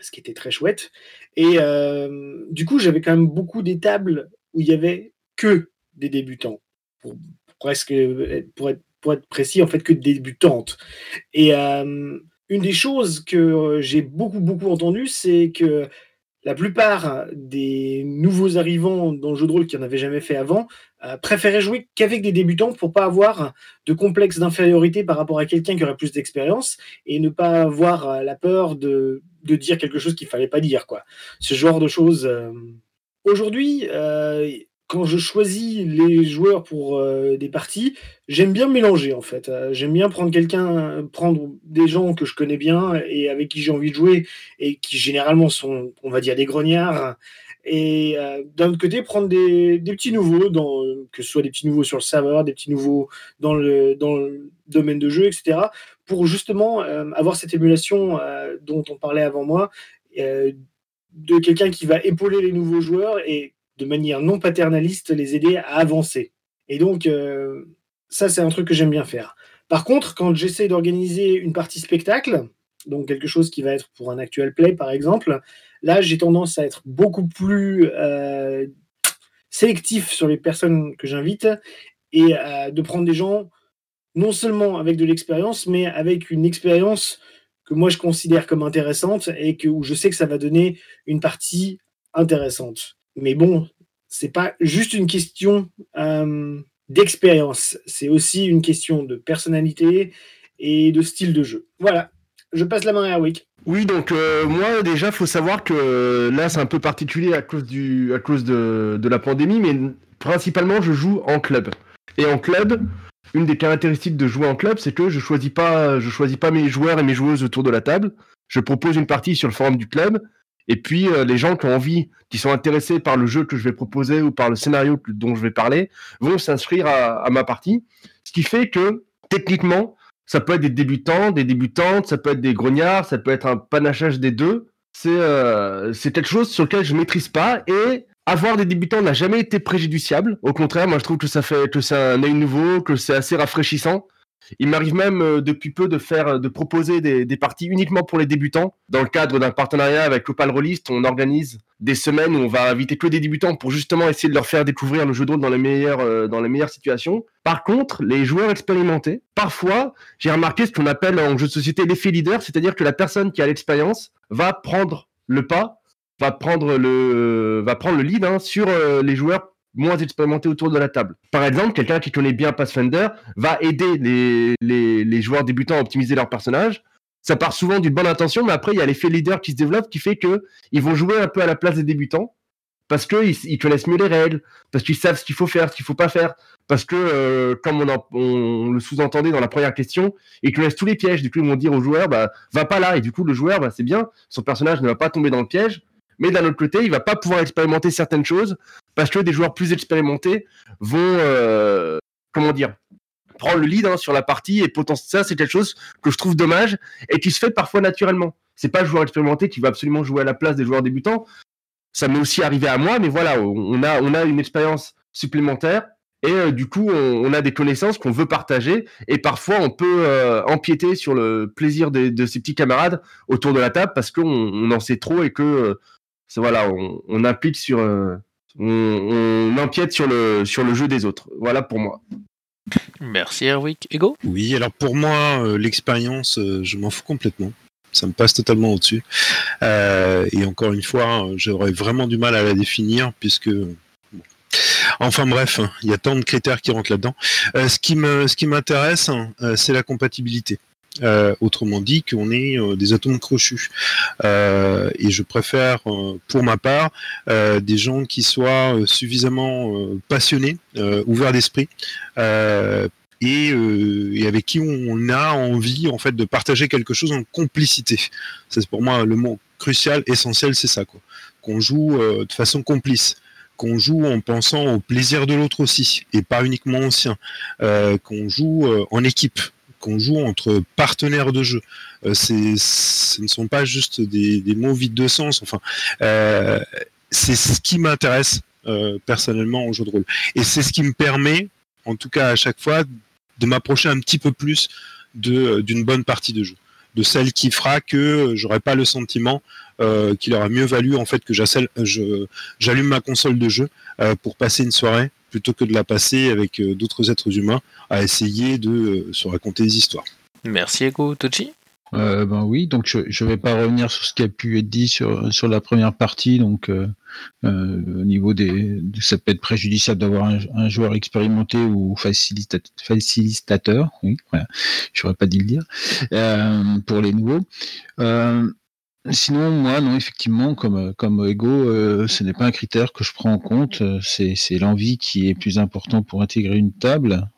ce qui était très chouette. Et euh, du coup, j'avais quand même beaucoup des tables où il y avait que des débutants. Pour, presque, pour être, précis, en fait, que des débutantes. Et une des choses que j'ai beaucoup, beaucoup entendu, c'est que la plupart des nouveaux arrivants dans le jeu de rôle qui n'en avaient jamais fait avant euh, préféraient jouer qu'avec des débutants pour pas avoir de complexe d'infériorité par rapport à quelqu'un qui aurait plus d'expérience et ne pas avoir euh, la peur de, de dire quelque chose qu'il fallait pas dire. Quoi. Ce genre de choses. euh. Aujourd'hui, euh, quand je choisis les joueurs pour euh, des parties, j'aime bien mélanger en fait. Euh, j'aime bien prendre quelqu'un, prendre des gens que je connais bien et avec qui j'ai envie de jouer et qui généralement sont, on va dire, des grognards. Et euh, d'un autre côté, prendre des, petits nouveaux, que ce soit des petits nouveaux sur le serveur, des petits nouveaux dans le, dans le domaine de jeu, etc., pour justement euh, avoir cette émulation euh, dont on parlait avant moi, euh, de quelqu'un qui va épauler les nouveaux joueurs et de manière non paternaliste les aider à avancer. Et donc, euh, ça, c'est un truc que j'aime bien faire. Par contre, quand j'essaie d'organiser une partie spectacle, donc quelque chose qui va être pour un actual play, par exemple, là, j'ai tendance à être beaucoup plus euh, sélectif sur les personnes que j'invite et euh, de prendre des gens non seulement avec de l'expérience, mais avec une expérience que moi je considère comme intéressante et que, où je sais que ça va donner une partie intéressante. Mais bon, c'est pas juste une question euh, d'expérience, c'est aussi une question de personnalité et de style de jeu. Voilà, je passe la main à Erwick. Oui, donc euh, moi déjà, faut savoir que euh, là, c'est un peu particulier à cause de la pandémie, mais principalement, je joue en club. Et en club, une des caractéristiques de jouer en club, c'est que je choisis pas, je choisis pas mes joueurs et mes joueuses autour de la table. Je propose une partie sur le forum du club, et puis euh, les gens qui ont envie, qui sont intéressés par le jeu que je vais proposer ou par le scénario dont je vais parler, vont s'inscrire à, ma partie. Ce qui fait que techniquement, ça peut être des débutants, des débutantes, ça peut être des grognards, ça peut être un panachage des deux. C'est euh, quelque chose sur lequel je maîtrise pas et avoir des débutants n'a jamais été préjudiciable. Au contraire, moi je trouve que ça fait que c'est un œil nouveau, que c'est assez rafraîchissant. Il m'arrive même euh, depuis peu de faire, de proposer des, parties uniquement pour les débutants. Dans le cadre d'un partenariat avec Opal Rollist, on organise des semaines où on va inviter que des débutants pour justement essayer de leur faire découvrir le jeu de rôle dans les meilleures, euh, dans les meilleures situations. Par contre, les joueurs expérimentés, parfois, j'ai remarqué ce qu'on appelle en jeu de société l'effet leader, c'est-à-dire que la personne qui a l'expérience va prendre le pas, va prendre le, va prendre le lead hein, sur euh, les joueurs moins expérimentés autour de la table. Par exemple, quelqu'un qui connaît bien Pathfinder va aider les, les, joueurs débutants à optimiser leur personnage. Ça part souvent d'une bonne intention, mais après, il y a l'effet leader qui se développe qui fait que ils vont jouer un peu à la place des débutants parce qu'ils ils connaissent mieux les règles, parce qu'ils savent ce qu'il faut faire, ce qu'il faut pas faire, parce que, euh, comme on le sous-entendait dans la première question, ils connaissent tous les pièges. Du coup, ils vont dire au joueur, bah, va pas là. Et du coup, le joueur, bah, c'est bien, son personnage ne va pas tomber dans le piège. Mais d'un autre côté, il va pas pouvoir expérimenter certaines choses parce que des joueurs plus expérimentés vont, euh, comment dire, prendre le lead hein, sur la partie et potentiellement ça, c'est quelque chose que je trouve dommage et qui se fait parfois naturellement. C'est pas le joueur expérimenté qui va absolument jouer à la place des joueurs débutants. Ça m'est aussi arrivé à moi, mais voilà, on a, on a une expérience supplémentaire et euh, du coup, on, a des connaissances qu'on veut partager et parfois on peut euh, empiéter sur le plaisir de, ses petits camarades autour de la table parce qu'on on en sait trop et que voilà, on, on implique sur, on, on empiète sur le sur le jeu des autres. Voilà pour moi. Merci Erwick. Ego Oui, alors pour moi, euh, l'expérience, euh, je m'en fous complètement. Ça me passe totalement au-dessus. Euh, et encore une fois, j'aurais vraiment du mal à la définir puisque. Enfin bref, hein, il y a tant de critères qui rentrent là-dedans. Euh, ce qui me, ce qui m'intéresse, hein, euh, c'est la compatibilité. Euh, autrement dit, qu'on est euh, des atomes crochus. Euh, et je préfère, pour ma part, des gens qui soient suffisamment passionnés, ouverts d'esprit. Et, avec qui on a envie en fait de partager quelque chose en complicité. C'est pour moi le mot crucial, essentiel, c'est ça quoi. Qu'on joue de façon complice qu'on joue en pensant au plaisir de l'autre aussi, et pas uniquement au sien, qu'on joue en équipe, qu'on joue entre partenaires de jeu. Euh, ce ne sont pas juste des, mots vides de sens. Euh, c'est ce qui m'intéresse euh, personnellement au jeu de rôle. Et c'est ce qui me permet, en tout cas à chaque fois, de m'approcher un petit peu plus d'une bonne partie de jeu de celle qui fera que j'aurai pas le sentiment qu'il aurait mieux valu en fait que j'allume ma console de jeu pour passer une soirée plutôt que de la passer avec euh, d'autres êtres humains à essayer de euh, se raconter des histoires. Merci Ego Tochi. Euh, ben oui, donc je ne vais pas revenir sur ce qui a pu être dit sur, sur la première partie. Donc, au niveau des, ça peut être préjudiciable d'avoir un, joueur expérimenté ou facilitateur. Oui, voilà, j'aurais pas dit le dire pour les nouveaux. Sinon, moi, non, effectivement, comme, comme ego, euh, ce n'est pas un critère que je prends en compte. Euh, c'est, l'envie qui est plus important pour intégrer une table.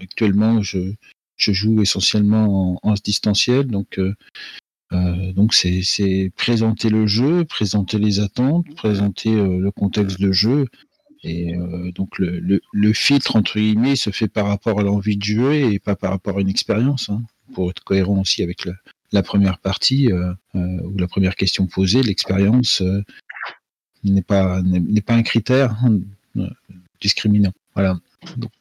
actuellement, je, je joue essentiellement en, distanciel, donc euh, donc c'est, présenter le jeu, présenter les attentes, présenter le contexte de jeu. Et donc le, le, filtre entre guillemets se fait par rapport à l'envie de jouer et pas par rapport à une expérience, hein, pour être cohérent aussi avec le, la première partie euh, euh, ou la première question posée, l'expérience euh, n'est pas n'est pas un critère discriminant. Voilà. Donc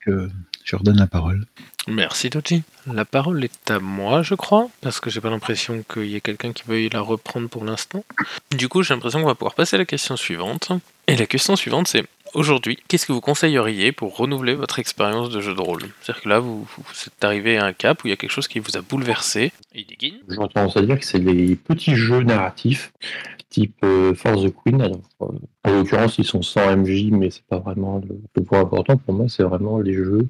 je redonne la parole. Merci Toti. La parole est à moi, je crois, parce que j'ai pas l'impression qu'il y ait quelqu'un qui veuille la reprendre pour l'instant. Du coup, j'ai l'impression qu'on va pouvoir passer à la question suivante. Et la question suivante, c'est aujourd'hui, qu'est-ce que vous conseilleriez pour renouveler votre expérience de jeu de rôle? C'est-à-dire que là, vous, êtes arrivé à un cap où il y a quelque chose qui vous a bouleversé. J'aurais tendance à dire que c'est les petits jeux narratifs, type euh, Force the Queen. Alors, euh, en l'occurrence, ils sont sans MJ, mais c'est pas vraiment le point important pour moi. C'est vraiment les jeux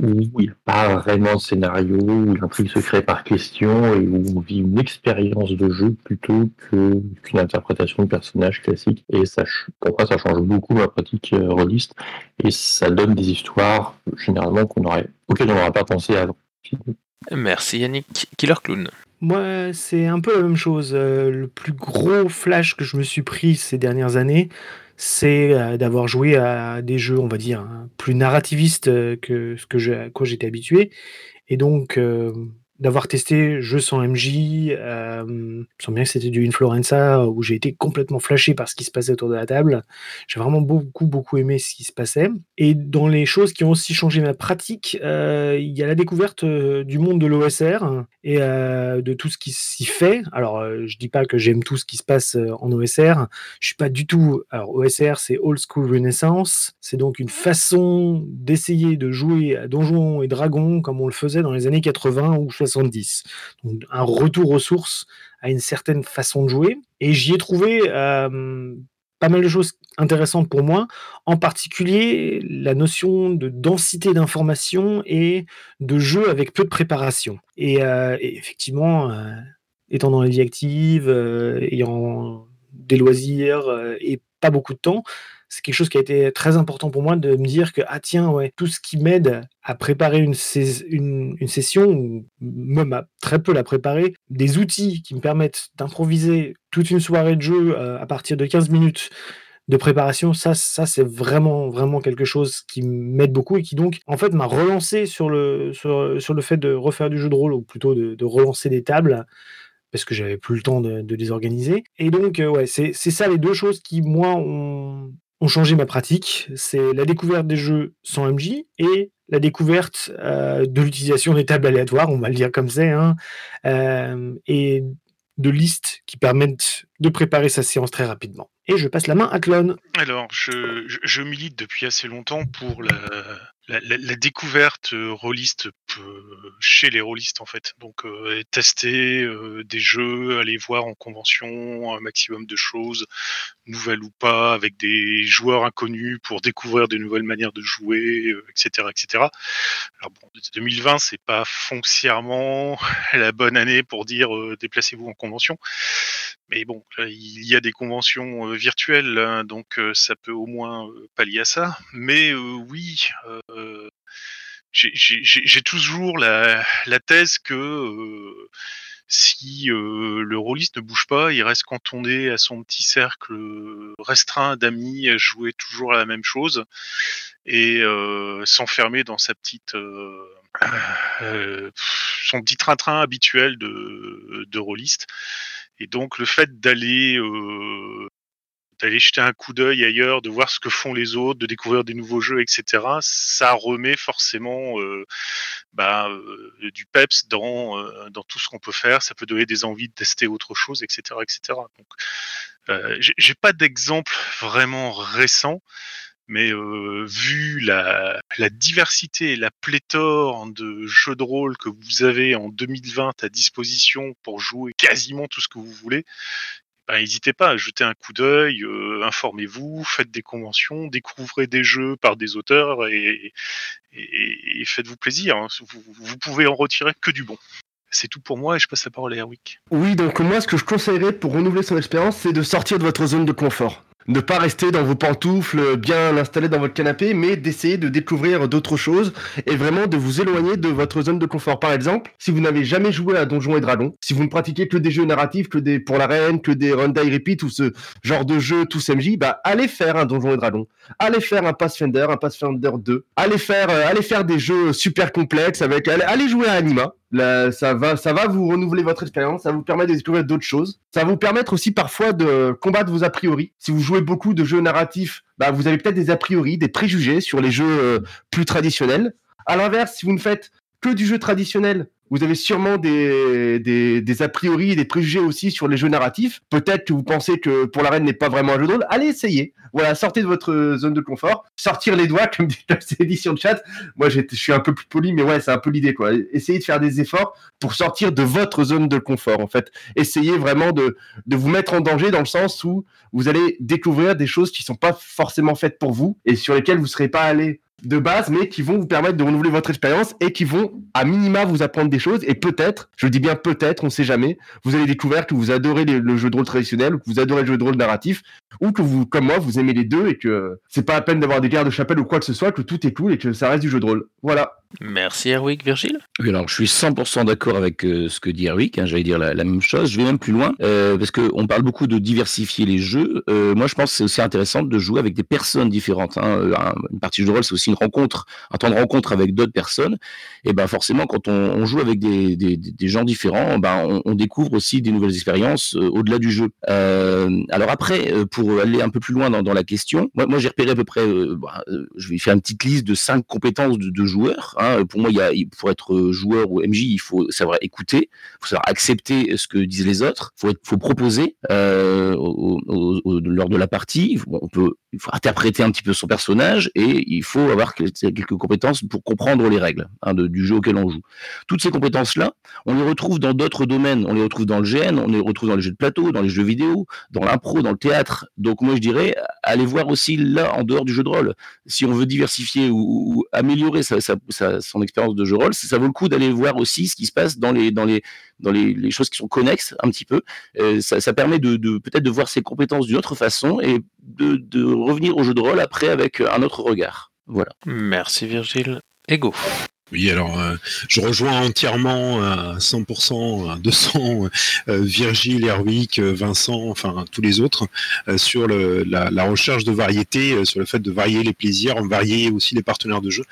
où il n'y a pas vraiment de scénario, où l'intrigue se crée par question et où on vit une expérience de jeu plutôt qu'une interprétation de personnage classique. Et ça, pour moi, ça change beaucoup ma pratique euh, rôliste et ça donne des histoires généralement qu'on aurait, auxquelles on n'aurait pas pensé avant. Merci Yannick. Killer Clown. Moi, c'est un peu la même chose. Euh, le plus gros flash que je me suis pris ces dernières années, c'est euh, d'avoir joué à des jeux, on va dire, hein, plus narrativistes euh, que ce que à quoi j'étais habitué. Et donc, euh, d'avoir testé jeu sans MJ, euh, bien que c'était du Influenza où j'ai été complètement flashé par ce qui se passait autour de la table. J'ai vraiment beaucoup, beaucoup aimé ce qui se passait. Et dans les choses qui ont aussi changé ma pratique, euh, il y a la découverte euh, du monde de l'OSR et euh, de tout ce qui s'y fait. Alors, je dis pas que j'aime tout ce qui se passe en OSR. Je suis pas du tout. Alors, OSR, c'est Old School Renaissance. C'est donc une façon d'essayer de jouer à Donjons et Dragons comme on le faisait dans les années 80 ou 60 donc un retour aux sources à une certaine façon de jouer. Et j'y ai trouvé euh, pas mal de choses intéressantes pour moi, en particulier la notion de densité d'information et de jeu avec peu de préparation. Et, euh, effectivement, euh, étant dans la vie active, ayant des loisirs et pas beaucoup de temps, c'est quelque chose qui a été très important pour moi de me dire que, ah tiens, ouais, tout ce qui m'aide à préparer une, une, session, ou même à très peu la préparer, des outils qui me permettent d'improviser toute une soirée de jeu euh, à partir de 15 minutes de préparation, ça, ça c'est vraiment, vraiment quelque chose qui m'aide beaucoup et qui donc, en fait, m'a relancé sur le, sur, le fait de refaire du jeu de rôle, ou plutôt de, relancer des tables parce que j'avais plus le temps de, les organiser. Et donc, euh, ouais, c'est ça les deux choses qui, moi, ont, ont changé ma pratique. C'est la découverte des jeux sans MJ et la découverte euh, de l'utilisation des tables aléatoires, on va le dire comme c'est, hein, euh, et de listes qui permettent de préparer sa séance très rapidement. Et je passe la main à Clone. Alors, je, milite depuis assez longtemps pour la, la, découverte euh, rôliste peut- chez les rôlistes en fait. Donc euh, tester euh, des jeux, aller voir en convention un maximum de choses, nouvelles ou pas, avec des joueurs inconnus pour découvrir de nouvelles manières de jouer, euh, etc., etc. Alors bon, 2020 c'est pas foncièrement la bonne année pour dire euh, déplacez-vous en convention. Mais bon, il y a des conventions euh, virtuelles, hein, donc euh, ça peut au moins euh, pallier à ça. Mais euh, oui, euh, j'ai- j'ai toujours la, thèse que euh, si euh, le rôliste ne bouge pas, il reste cantonné à son petit cercle restreint d'amis à jouer toujours à la même chose et euh, s'enfermer dans sa petite euh, euh, son petit train-train habituel de, de rôliste. Et donc le fait d'aller euh, d'aller jeter un coup d'œil ailleurs, de voir ce que font les autres, de découvrir des nouveaux jeux, etc. Ça remet forcément euh, bah, euh, du peps dans euh, dans tout ce qu'on peut faire. Ça peut donner des envies de tester autre chose, etc., etc. Donc j'ai pas d'exemple vraiment récent. Mais vu la, la diversité et la pléthore de jeux de rôle que vous avez en 2020 à disposition pour jouer quasiment tout ce que vous voulez, ben, n'hésitez pas à jeter un coup d'œil, euh, informez-vous, faites des conventions, découvrez des jeux par des auteurs et faites-vous plaisir. hein. Vous, vous pouvez en retirer que du bon. C'est tout pour moi et je passe la parole à Erwick. Oui, donc moi, ce que je conseillerais pour renouveler son expérience, c'est de sortir de votre zone de confort. Ne pas rester dans vos pantoufles bien installés dans votre canapé, mais d'essayer de découvrir d'autres choses et vraiment de vous éloigner de votre zone de confort. Par exemple, si vous n'avez jamais joué à Donjons et Dragons, si vous ne pratiquez que des jeux narratifs, que des pour la reine, que des run die repeat ou ce genre de jeu tous MJ, bah allez faire un Donjons et Dragons, allez faire un Pathfinder, un Pathfinder 2, allez faire, euh, allez faire des jeux super complexes avec, allez jouer à Anima. Ça va, ça va vous renouveler votre expérience, ça vous permettre de découvrir d'autres choses. Ça va vous permettre aussi parfois de combattre vos a priori. Si vous jouez beaucoup de jeux narratifs, bah, vous avez peut-être des a priori, des préjugés sur les jeux euh, plus traditionnels. À l'inverse, si vous ne faites que du jeu traditionnel, vous avez sûrement des, a priori, des préjugés aussi sur les jeux narratifs. Peut-être que vous pensez que pour la reine n'est pas vraiment un jeu de. Allez essayer. Voilà, sortez de votre zone de confort. Sortir les doigts, comme dit sur le chat. Moi, je suis un peu plus poli, mais ouais, c'est un peu l'idée, quoi. Essayez de faire des efforts pour sortir de votre zone de confort, en fait. Essayez vraiment de, de vous mettre en danger dans le sens où vous allez découvrir des choses qui sont pas forcément faites pour vous et sur lesquelles vous serez pas allé de base, mais qui vont vous permettre de renouveler votre expérience et qui vont, à minima, vous apprendre des choses. Et peut-être, je dis bien peut-être, on sait jamais, vous allez découvrir que vous adorez le jeu de rôle traditionnel, que vous adorez le jeu de rôle narratif, ou que vous, comme moi, vous aimez les deux et que c'est pas la peine d'avoir des guerres de chapelle ou quoi que ce soit, que tout est cool et que ça reste du jeu de rôle. Voilà. Merci Erwick, Virgile? Alors je suis 100% d'accord avec euh, ce que dit Eric, hein, j'allais dire la, même chose. Je vais même plus loin, euh, parce qu'on parle beaucoup de diversifier les jeux. Euh, moi, je pense que c'est aussi intéressant de jouer avec des personnes différentes. hein. Euh, un- Une partie de rôle, c'est aussi une rencontre, un temps de rencontre avec d'autres personnes. Et ben forcément, quand on, joue avec des, gens différents, ben on, découvre aussi des nouvelles expériences au-delà du jeu. Alors après, pour aller un peu plus loin dans, la question, moi, j'ai repéré à peu près, euh, je vais faire une petite liste de cinq compétences de, joueurs. Pour moi, y pour être euh, joueur ou MJ, il faut savoir écouter, il faut savoir accepter ce que disent les autres, il faut, proposer euh, lors de la partie. On peut, il faut interpréter un petit peu son personnage et il faut avoir quel- quelques compétences pour comprendre les règles hein, du jeu auquel on joue. Toutes ces compétences-là, on les retrouve dans d'autres domaines. On les retrouve dans le GN, on les retrouve dans les jeux de plateau, dans les jeux vidéo, dans l'impro, dans le théâtre. Donc moi je dirais, allez voir aussi là en dehors du jeu de rôle. Si on veut diversifier ou, améliorer sa- sa- son expérience de jeu de rôle, ça vaut le coup d'aller voir aussi ce qui se passe dans les dans les dans les, choses qui sont connexes un petit peu. Euh, ça, permet de, de peut-être de voir ses compétences d'une autre façon et de, de revenir au jeu de rôle après avec un autre regard. Voilà. Merci Virgile. Ego. Oui, alors euh, je rejoins entièrement à 100%, à 200 euh, Virgile, Erwick, euh, Vincent, enfin tous les autres euh, sur la, recherche de variété, euh, sur le fait de varier les plaisirs, varier aussi les partenaires de jeu,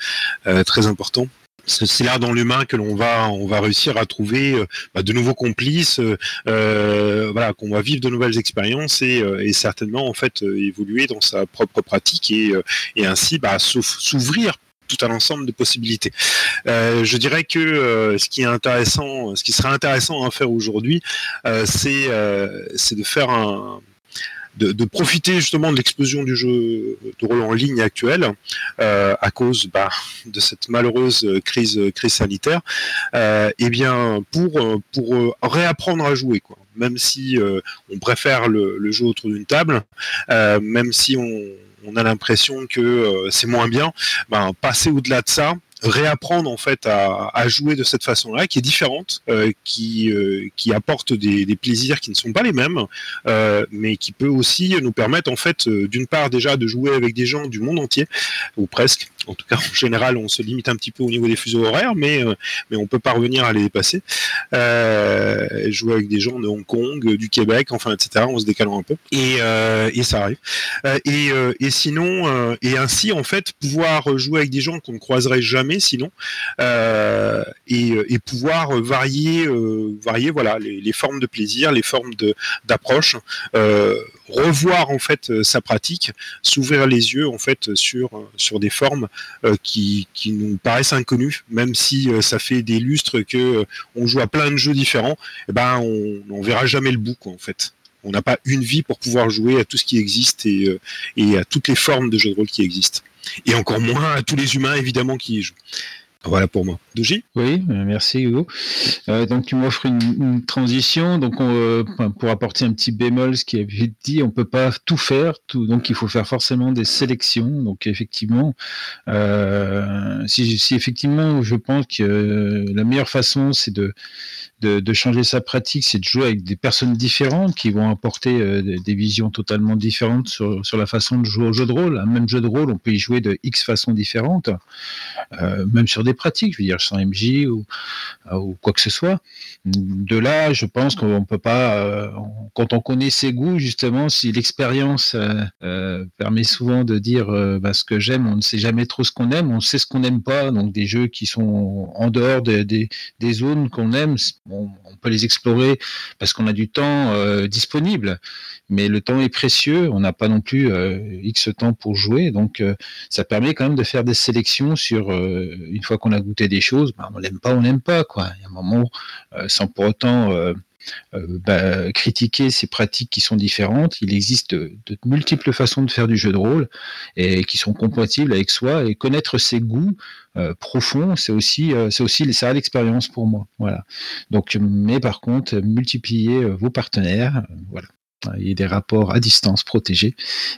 euh, très important. C'est là dans l'humain que l'on va on va réussir à trouver euh, bah, de nouveaux complices, euh, euh, voilà qu'on va vivre de nouvelles expériences et, euh, certainement en fait euh, évoluer dans sa propre pratique et, euh, ainsi bah, s'ouvrir tout un ensemble de possibilités. Euh, je dirais que euh, ce qui est intéressant, ce qui serait intéressant à faire aujourd'hui, euh, c'est de faire de, profiter justement de l'explosion du jeu de rôle en ligne actuel à cause bah, de cette malheureuse crise sanitaire, euh, et bien pour pour réapprendre à jouer quoi. Même si on préfère le, le jeu autour d'une table, même si on, on a l'impression que euh, c'est moins bien, ben, passer au-delà de ça, réapprendre en fait à, jouer de cette façon-là, qui est différente, euh, qui, euh, qui apporte des, plaisirs qui ne sont pas les mêmes, euh, mais qui peut aussi nous permettre en fait, d'une part déjà de jouer avec des gens du monde entier, ou presque. En tout cas, en général, on se limite un petit peu au niveau des fuseaux horaires, mais mais on peut parvenir à les dépasser. Jouer avec des gens de Hong Kong, du Québec, enfin etc. En se décalant un peu, et, et ça arrive. Et, et sinon, et ainsi en fait pouvoir jouer avec des gens qu'on ne croiserait jamais sinon, euh, et, et pouvoir varier, euh, varier voilà les, formes de plaisir, les formes d'approche, euh, revoir en fait euh, sa pratique, s'ouvrir les yeux en fait sur des formes euh, qui qui nous paraissent inconnues, même si euh, ça fait des lustres que euh, on joue à plein de jeux différents, et ben on on verra jamais le bout quoi en fait. On n'a pas une vie pour pouvoir jouer à tout ce qui existe euh, et à toutes les formes de jeux de rôle qui existent. Et encore moins à tous les humains évidemment qui y jouent. Voilà pour moi. Doji? Oui, euh, merci Hugo. Euh, donc tu m'offres une, transition. Donc on, euh, pour apporter un petit bémol, ce qui été dit, on peut pas tout faire, donc il faut faire forcément des sélections. Donc effectivement, si, effectivement je pense que la meilleure façon c'est de, de, changer sa pratique, c'est de jouer avec des personnes différentes qui vont apporter euh, des, visions totalement différentes sur, sur la façon de jouer au jeu de rôle. Un même jeu de rôle, on peut y jouer de X façons différentes, euh, même sur des pratiques, je veux dire sans MJ ou, ou quoi que ce soit. De là, je pense qu'on peut pas, euh, quand on connaît ses goûts, justement, si l'expérience permet souvent de dire bah, ce que j'aime, on ne sait jamais trop ce qu'on aime, on sait ce qu'on n'aime pas, donc des jeux qui sont en dehors de- des- zones qu'on aime, on peut les explorer parce qu'on a du temps euh, disponible, mais le temps est précieux, on n'a pas non plus euh, X temps pour jouer, donc euh, ça permet quand même de faire des sélections sur, une fois qu'on a goûté des choses, bah, on l'aime pas, on n'aime pas, quoi. Il y a un moment, sans pour autant bah, critiquer ces pratiques qui sont différentes, il existe de, de multiples façons de faire du jeu de rôle et qui sont compatibles avec soi et connaître ses goûts euh, profonds, c'est aussi, euh, c'est aussi ça l'expérience pour moi. Voilà. Donc, mais par contre, multiplier euh, vos partenaires, euh, voilà. Il y a des rapports à distance protégés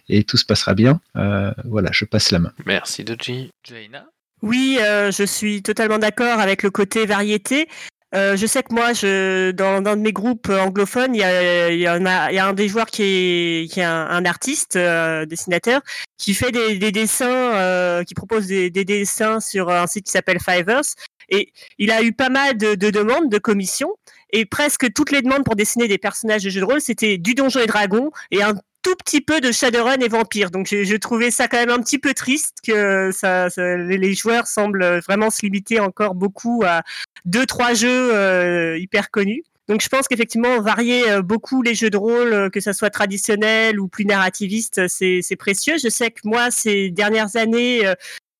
et tout se passera bien. Euh, voilà, je passe la main. Merci Doji. Jaina? Oui, euh, je suis totalement d'accord avec le côté variété. Euh, je sais que moi, je, dans, dans de mes groupes anglophones, il y a, il y en a, il y a un des joueurs qui est, qui est un, un artiste, euh, dessinateur, qui fait des, des dessins, euh, qui propose des, des dessins sur un site qui s'appelle Fivers. Et il a eu pas mal de, de demandes, de commissions, et presque toutes les demandes pour dessiner des personnages de jeux de rôle, c'était du Donjon et Dragon et un tout petit peu de Shadowrun et Vampire. Donc je, je trouvais ça quand même un petit peu triste que ça, ça- les joueurs semblent vraiment se limiter encore beaucoup à deux trois jeux euh, hyper connus. Donc je pense qu'effectivement varier euh, beaucoup les jeux de rôle, euh, que ça soit traditionnel ou plus narrativiste, c'est précieux. Je sais que moi ces dernières années euh,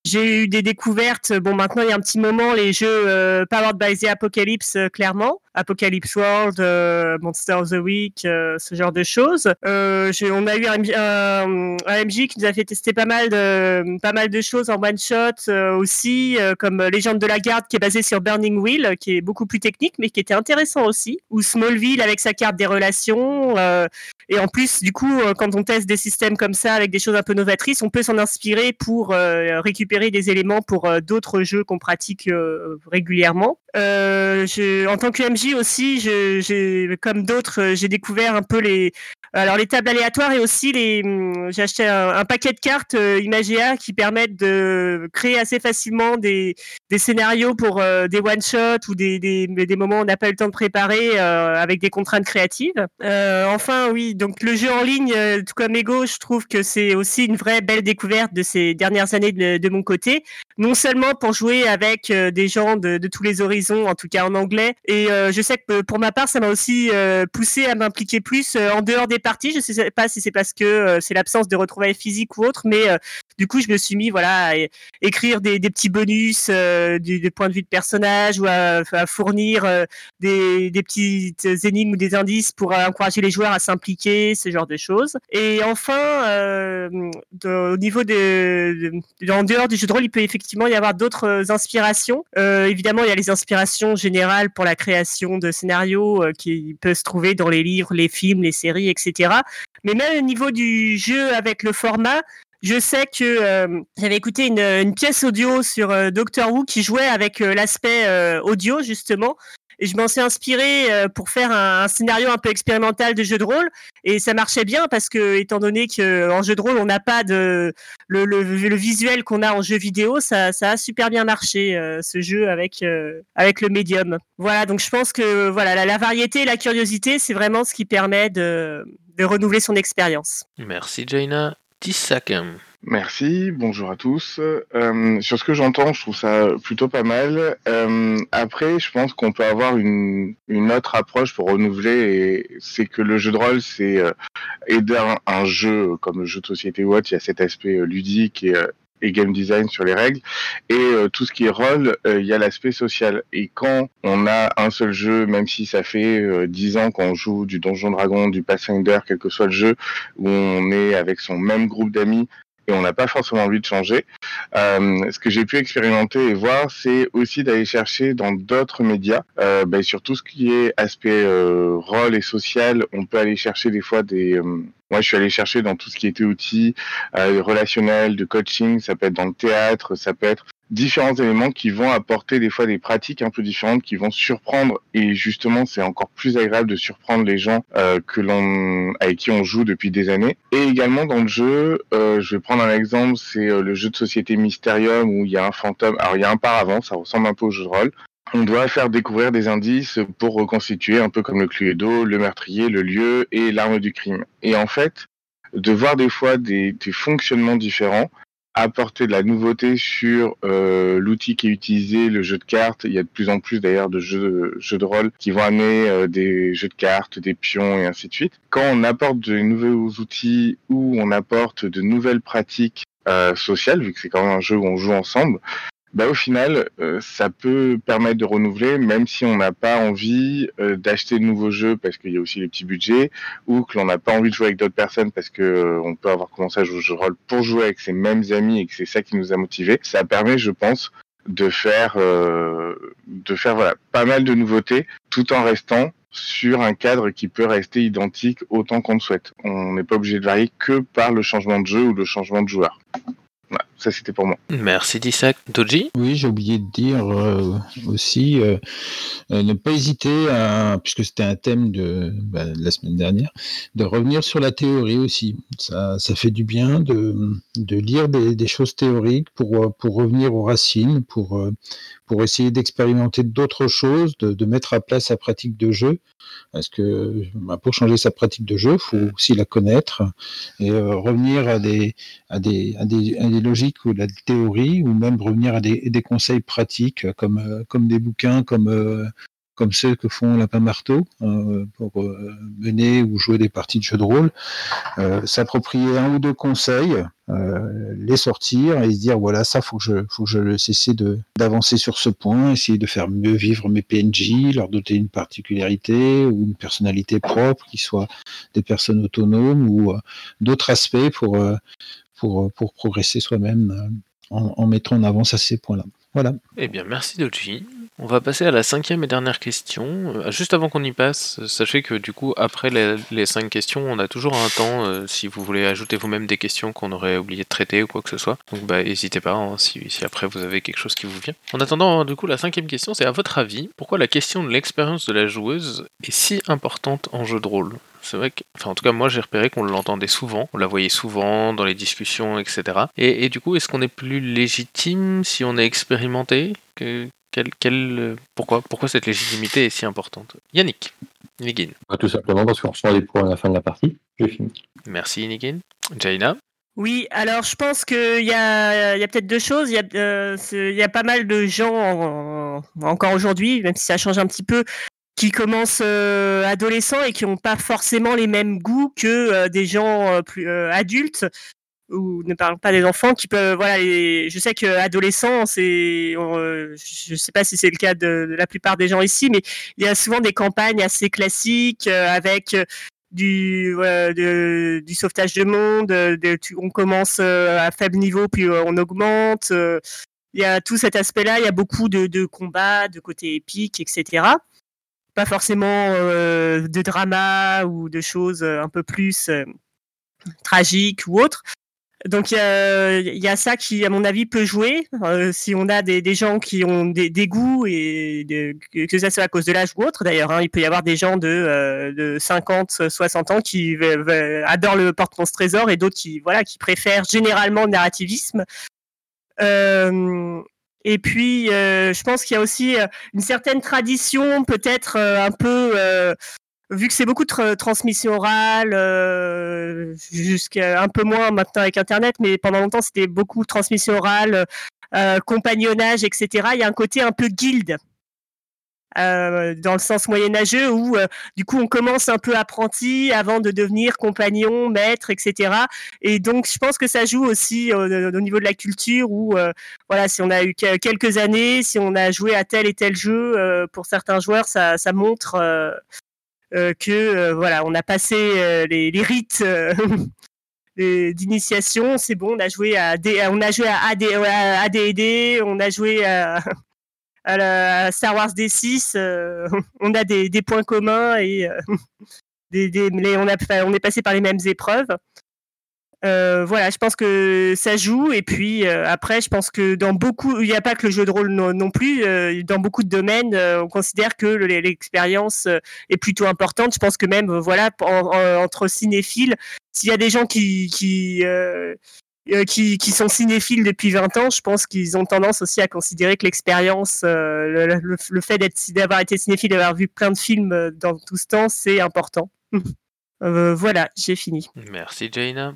j'ai eu des découvertes. Bon, maintenant, il y a un petit moment, les jeux euh, Powered by Apocalypse, clairement. Apocalypse World, euh, Monster of the Week, euh, ce genre de choses. Euh, on a eu un, un, MJ qui nous a fait tester pas mal de, pas mal de choses en one-shot euh, aussi, comme Légende de la Garde, qui est basé sur Burning Wheel, qui est beaucoup plus technique, mais qui était intéressant aussi. Ou Smallville avec sa carte des relations. et en plus, du coup, quand on teste des systèmes comme ça, avec des choses un peu novatrices, on peut s'en inspirer pour récupérer des éléments pour d'autres jeux qu'on pratique régulièrement. En tant que MJ aussi, comme d'autres, euh, j'ai découvert un peu les, alors les tables aléatoires et aussi les, hum, j'ai acheté un, paquet de cartes euh, Imagia qui permettent de créer assez facilement des, scénarios pour euh, des one shot ou des, moments où on n'a pas eu le temps de préparer euh, avec des contraintes créatives. Enfin, oui, donc le jeu en ligne, tout comme Ego, je trouve que c'est aussi une vraie belle découverte de ces dernières années de mon côté. Non seulement pour jouer avec euh, des gens de, tous les horizons, en tout cas en anglais, et euh, je sais que pour ma part, ça m'a aussi euh, poussé à m'impliquer plus en dehors des parties. Je sais pas si c'est parce que c'est l'absence de retrouvailles physiques ou autre, mais du coup, je me suis mis voilà à écrire des, petits bonus du, du point de vue de personnage ou à, fournir des, des petites énigmes ou des indices pour encourager les joueurs à s'impliquer, ce genre de choses. Et enfin, au niveau de- en dehors du jeu de rôle, il peut effectivement y avoir d'autres euh, inspirations. Euh, évidemment, il y a les inspirations générales pour la création de scénarios euh, qui peuvent se trouver dans les livres, les films, les séries, etc. Mais même au niveau du jeu avec le format, je sais que j'avais écouté une, pièce audio sur euh, Doctor Who qui jouait avec l'aspect audio justement. Et je m'en suis inspiré euh, pour faire un, scénario un peu expérimental de jeu de rôle. Et ça marchait bien parce que, étant donné qu'en jeu de rôle, on n'a pas de le, le, visuel qu'on a en jeu vidéo, ça, ça a super bien marché euh, ce jeu avec euh, avec le médium. Voilà, donc je pense que voilà la, la variété, et la curiosité, c'est vraiment ce qui permet de de renouveler son expérience. Merci Jaina. Merci, bonjour à tous. Euh, sur ce que j'entends, je trouve ça plutôt pas mal. Euh, après, je pense qu'on peut avoir une, une autre approche pour renouveler, et c'est que le jeu de rôle, c'est euh, aider un, un jeu comme le jeu de société ou autre, il y a cet aspect ludique et, et game design sur les règles. Et euh, tout ce qui est rôle, euh, il y a l'aspect social. Et quand on a un seul jeu, même si ça fait euh, 10 ans qu'on joue du Donjon Dragon, du Pathfinder, quel que soit le jeu, où on est avec son même groupe d'amis, et on n'a pas forcément envie de changer. Euh, ce que j'ai pu expérimenter et voir, c'est aussi d'aller chercher dans d'autres médias, euh, ben, sur tout ce qui est aspect euh, rôle et social, on peut aller chercher des fois des... euh, moi, je suis allé chercher dans tout ce qui était outils euh, relationnels, de coaching, ça peut être dans le théâtre, ça peut être différents éléments qui vont apporter des fois des pratiques un peu différentes qui vont surprendre. Et justement c'est encore plus agréable de surprendre les gens euh, que l'on avec qui on joue depuis des années. Et également dans le jeu euh, je vais prendre un exemple c'est euh, le jeu de société Mysterium où il y a un fantôme. Alors il y a un paravent ça ressemble un peu au jeu de rôle. On doit faire découvrir des indices pour reconstituer un peu comme le Cluedo, le meurtrier, le lieu et l'arme du crime. Et en fait, de voir des fois des, des fonctionnements différents, apporter de la nouveauté sur euh, l'outil qui est utilisé, le jeu de cartes. Il y a de plus en plus d'ailleurs de jeux, de rôle qui vont amener euh, des jeux de cartes, des pions et ainsi de suite. Quand on apporte de nouveaux outils ou on apporte de nouvelles pratiques euh, sociales, vu que c'est quand même un jeu où on joue ensemble, bah, au final, euh, ça peut permettre de renouveler, même si on n'a pas envie euh, d'acheter de nouveaux jeux parce qu'il y a aussi les petits budgets, ou que l'on n'a pas envie de jouer avec d'autres personnes parce que euh, on peut avoir commencé à jouer au jeu rôle pour jouer avec ses mêmes amis et que c'est ça qui nous a motivés. Ça permet, je pense, de faire, euh, de faire voilà, pas mal de nouveautés, tout en restant sur un cadre qui peut rester identique autant qu'on le souhaite. On n'est pas obligé de varier que par le changement de jeu ou le changement de joueur. Voilà, ça c'était pour moi. Merci Tissak. Doji? Oui, j'ai oublié de dire euh, aussi euh, euh, ne pas hésiter, à, puisque c'était un thème de, bah, de la semaine dernière, de revenir sur la théorie aussi. Ça, ça fait du bien de, de lire des, des choses théoriques pour, pour revenir aux racines, pour, pour essayer d'expérimenter d'autres choses, de, de mettre à plat sa pratique de jeu. Parce que bah, pour changer sa pratique de jeu, il faut aussi la connaître et euh, revenir à des, à, des, à, des, à des logiques ou la théorie, ou même revenir à des, conseils pratiques comme, euh, comme des bouquins, comme, euh, comme ceux que font Lapin Marteau euh, pour euh, mener ou jouer des parties de jeux de rôle. Euh, S'approprier un ou deux conseils, euh, les sortir et se dire voilà, ça, faut je, faut que je cesse de d'avancer sur ce point, essayer de faire mieux vivre mes PNJ, leur doter d'une particularité ou une personnalité propre, qui soient des personnes autonomes ou euh, d'autres aspects pour, euh, pour, pour progresser soi-même euh, en, mettant en avant ces points-là. Voilà. Eh bien, merci Doji. On va passer à la cinquième et dernière question. Euh, Juste avant qu'on y passe, euh, sachez que du coup, après les, cinq questions, on a toujours un temps euh, si vous voulez ajouter vous-même des questions qu'on aurait oublié de traiter ou quoi que ce soit. Donc, bah, n'hésitez pas hein, si, après vous avez quelque chose qui vous vient. En attendant, du coup, la cinquième question, c'est à votre avis, pourquoi la question de l'expérience de la joueuse est si importante en jeu de rôle? C'est vrai que, enfin en tout cas moi j'ai repéré qu'on l'entendait souvent, on la voyait souvent dans les discussions, etc. Et, du coup, est-ce qu'on est plus légitime si on est expérimenté? Quel, quel, pourquoi, pourquoi cette légitimité est si importante? Yannick, Nigin. Bah, tout simplement parce qu'on reçoit des points à la fin de la partie. J'ai fini. Merci Nigin. Jaina? Oui, alors je pense qu'il y a, il y a peut-être deux choses. Il y a, euh, y a pas mal de gens, en- en- encore aujourd'hui, même si ça change un petit peu, qui commencent euh, adolescents et qui n'ont pas forcément les mêmes goûts que euh, des gens euh, plus adultes ou ne parlons pas des enfants qui peuvent voilà je sais que adolescents c'est je sais pas si c'est le cas de, la plupart des gens ici mais il y a souvent des campagnes assez classiques avec du du sauvetage de monde on commence à faible niveau puis on augmente il y a tout cet aspect là il y a beaucoup de, combats de côté épique etc pas forcément euh, de drama ou de choses euh, un peu plus euh, tragiques ou autres. Donc il y, a, ça qui, à mon avis, peut jouer si on a des, gens qui ont des, goûts et que ça soit à cause de l'âge ou autre. D'ailleurs, hein, il peut y avoir des gens de, de 50, 60 ans qui adorent le porte-monstre trésor et d'autres qui voilà qui préfèrent généralement le narrativisme. Et puis, euh, je pense qu'il y a aussi euh, une certaine tradition, peut-être euh, un peu, vu que c'est beaucoup de transmission orale, jusqu'à un peu moins maintenant avec Internet, mais pendant longtemps c'était beaucoup de transmission orale, compagnonnage, etc. Il y a un côté un peu guilde. Euh, dans le sens moyenâgeux où euh, du coup on commence un peu apprenti avant de devenir compagnon, maître, etc. Et donc je pense que ça joue aussi au niveau de la culture où euh, voilà si on a eu quelques années, si on a joué à tel et tel jeu, pour certains joueurs ça montre que voilà on a passé les, les, rites. d'initiation, c'est bon, on a joué à on a joué à AD, AD&D, on a joué à Star Wars D6, euh, on a des, points communs et euh, on est passé par les mêmes épreuves. Euh, voilà, je pense que ça joue. Et puis après, je pense que dans beaucoup, il n'y a pas que le jeu de rôle non, plus. dans beaucoup de domaines, on considère que l'expérience est plutôt importante. Je pense que même, voilà, entre cinéphiles, s'il y a des gens qui, qui euh, qui, sont cinéphiles depuis 20 ans, je pense qu'ils ont tendance aussi à considérer que l'expérience, euh, le, fait d'avoir été cinéphile, d'avoir vu plein de films euh, dans tout ce temps, c'est important. voilà, j'ai fini. Merci Jaina.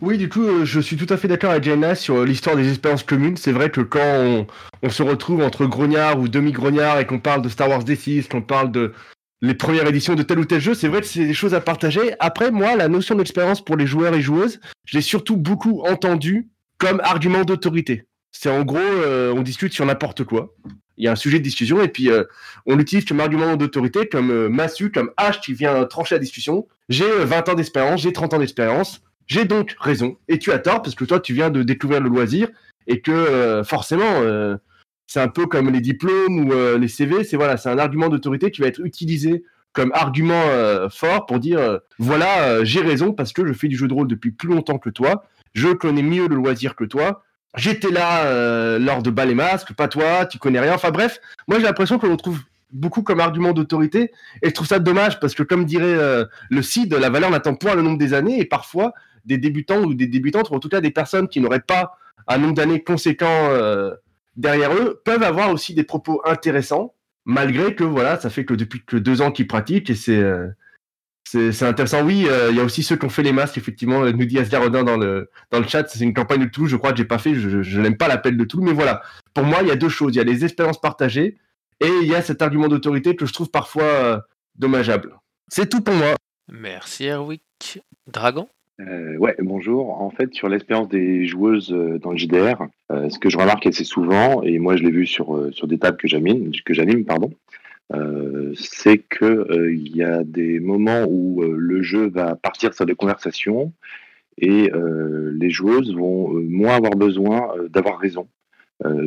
Oui, du coup, je suis tout à fait d'accord avec Jaina sur l'histoire des expériences communes. C'est vrai que quand on, se retrouve entre grognards ou demi-grognards et qu'on parle de Star Wars D6, qu'on parle de, les premières éditions de tel ou tel jeu, c'est vrai que c'est des choses à partager. Après, moi, la notion d'expérience pour les joueurs et joueuses, je l'ai surtout beaucoup entendu comme argument d'autorité. C'est en gros, euh, on discute sur n'importe quoi. Il y a un sujet de discussion et puis euh, on l'utilise comme argument d'autorité, comme euh, Massu, comme H qui vient trancher la discussion. J'ai 20 ans d'expérience, j'ai 30 ans d'expérience, j'ai donc raison. Et tu as tort parce que toi, tu viens de découvrir le loisir et que forcément, c'est un peu comme les diplômes ou euh, les CV, c'est voilà, un argument d'autorité qui va être utilisé comme argument euh, fort pour dire euh, voilà, j'ai raison parce que je fais du jeu de rôle depuis plus longtemps que toi, je connais mieux le loisir que toi. J'étais là lors de Bas et Masques, pas toi, tu connais rien. Enfin bref, moi j'ai l'impression qu'on le trouve beaucoup comme argument d'autorité et je trouve ça dommage parce que comme dirait le CID, la valeur n'attend point le nombre des années et parfois des débutants ou des débutantes ou en tout cas des personnes qui n'auraient pas un nombre d'années conséquent derrière eux peuvent avoir aussi des propos intéressants, malgré que voilà, ça fait que depuis que deux ans qu'ils pratiquent et c'est euh, intéressant. Oui, euh, il y a aussi ceux qui ont fait les masques, effectivement, nous dit Asgarodin dans le, dans le chat, c'est une campagne de Toulouse, je crois que j'ai pas fait, je, je n'aime pas l'appel de Toulouse, mais voilà. Pour moi, il y a deux choses. Il y a les expériences partagées et il y a cet argument d'autorité que je trouve parfois euh, dommageable. C'est tout pour moi. Merci Erwick. Dragon? Euh, ouais, bonjour. En fait, sur l'expérience des joueuses euh, dans le JDR, euh, ce que je remarque assez souvent, et moi je l'ai vu sur, euh, sur des tables que j'anime, que j'anime, pardon, c'est que il y a des moments où le jeu va partir sur des conversations et les joueuses vont moins avoir besoin d'avoir raison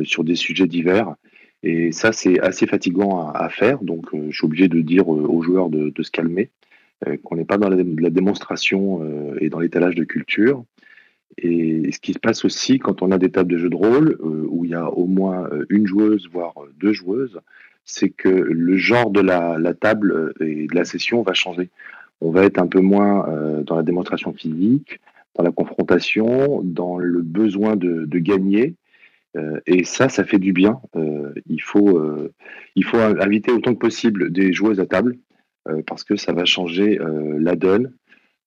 sur des sujets divers. Et ça, c'est assez fatigant à, à faire. Donc, je suis obligé de dire aux joueurs de, de se calmer. Euh, qu'on n'est pas dans la, démonstration euh, et dans l'étalage de culture. Et ce qui se passe aussi quand on a des tables de jeux de rôle euh, où il y a au moins une joueuse, voire deux joueuses, c'est que le genre de la, table et de la session va changer. On va être un peu moins dans la démonstration physique, dans la confrontation, dans le besoin de, gagner. et ça, ça fait du bien. il, faut, il faut inviter autant que possible des joueuses à table parce que ça va changer euh, la donne.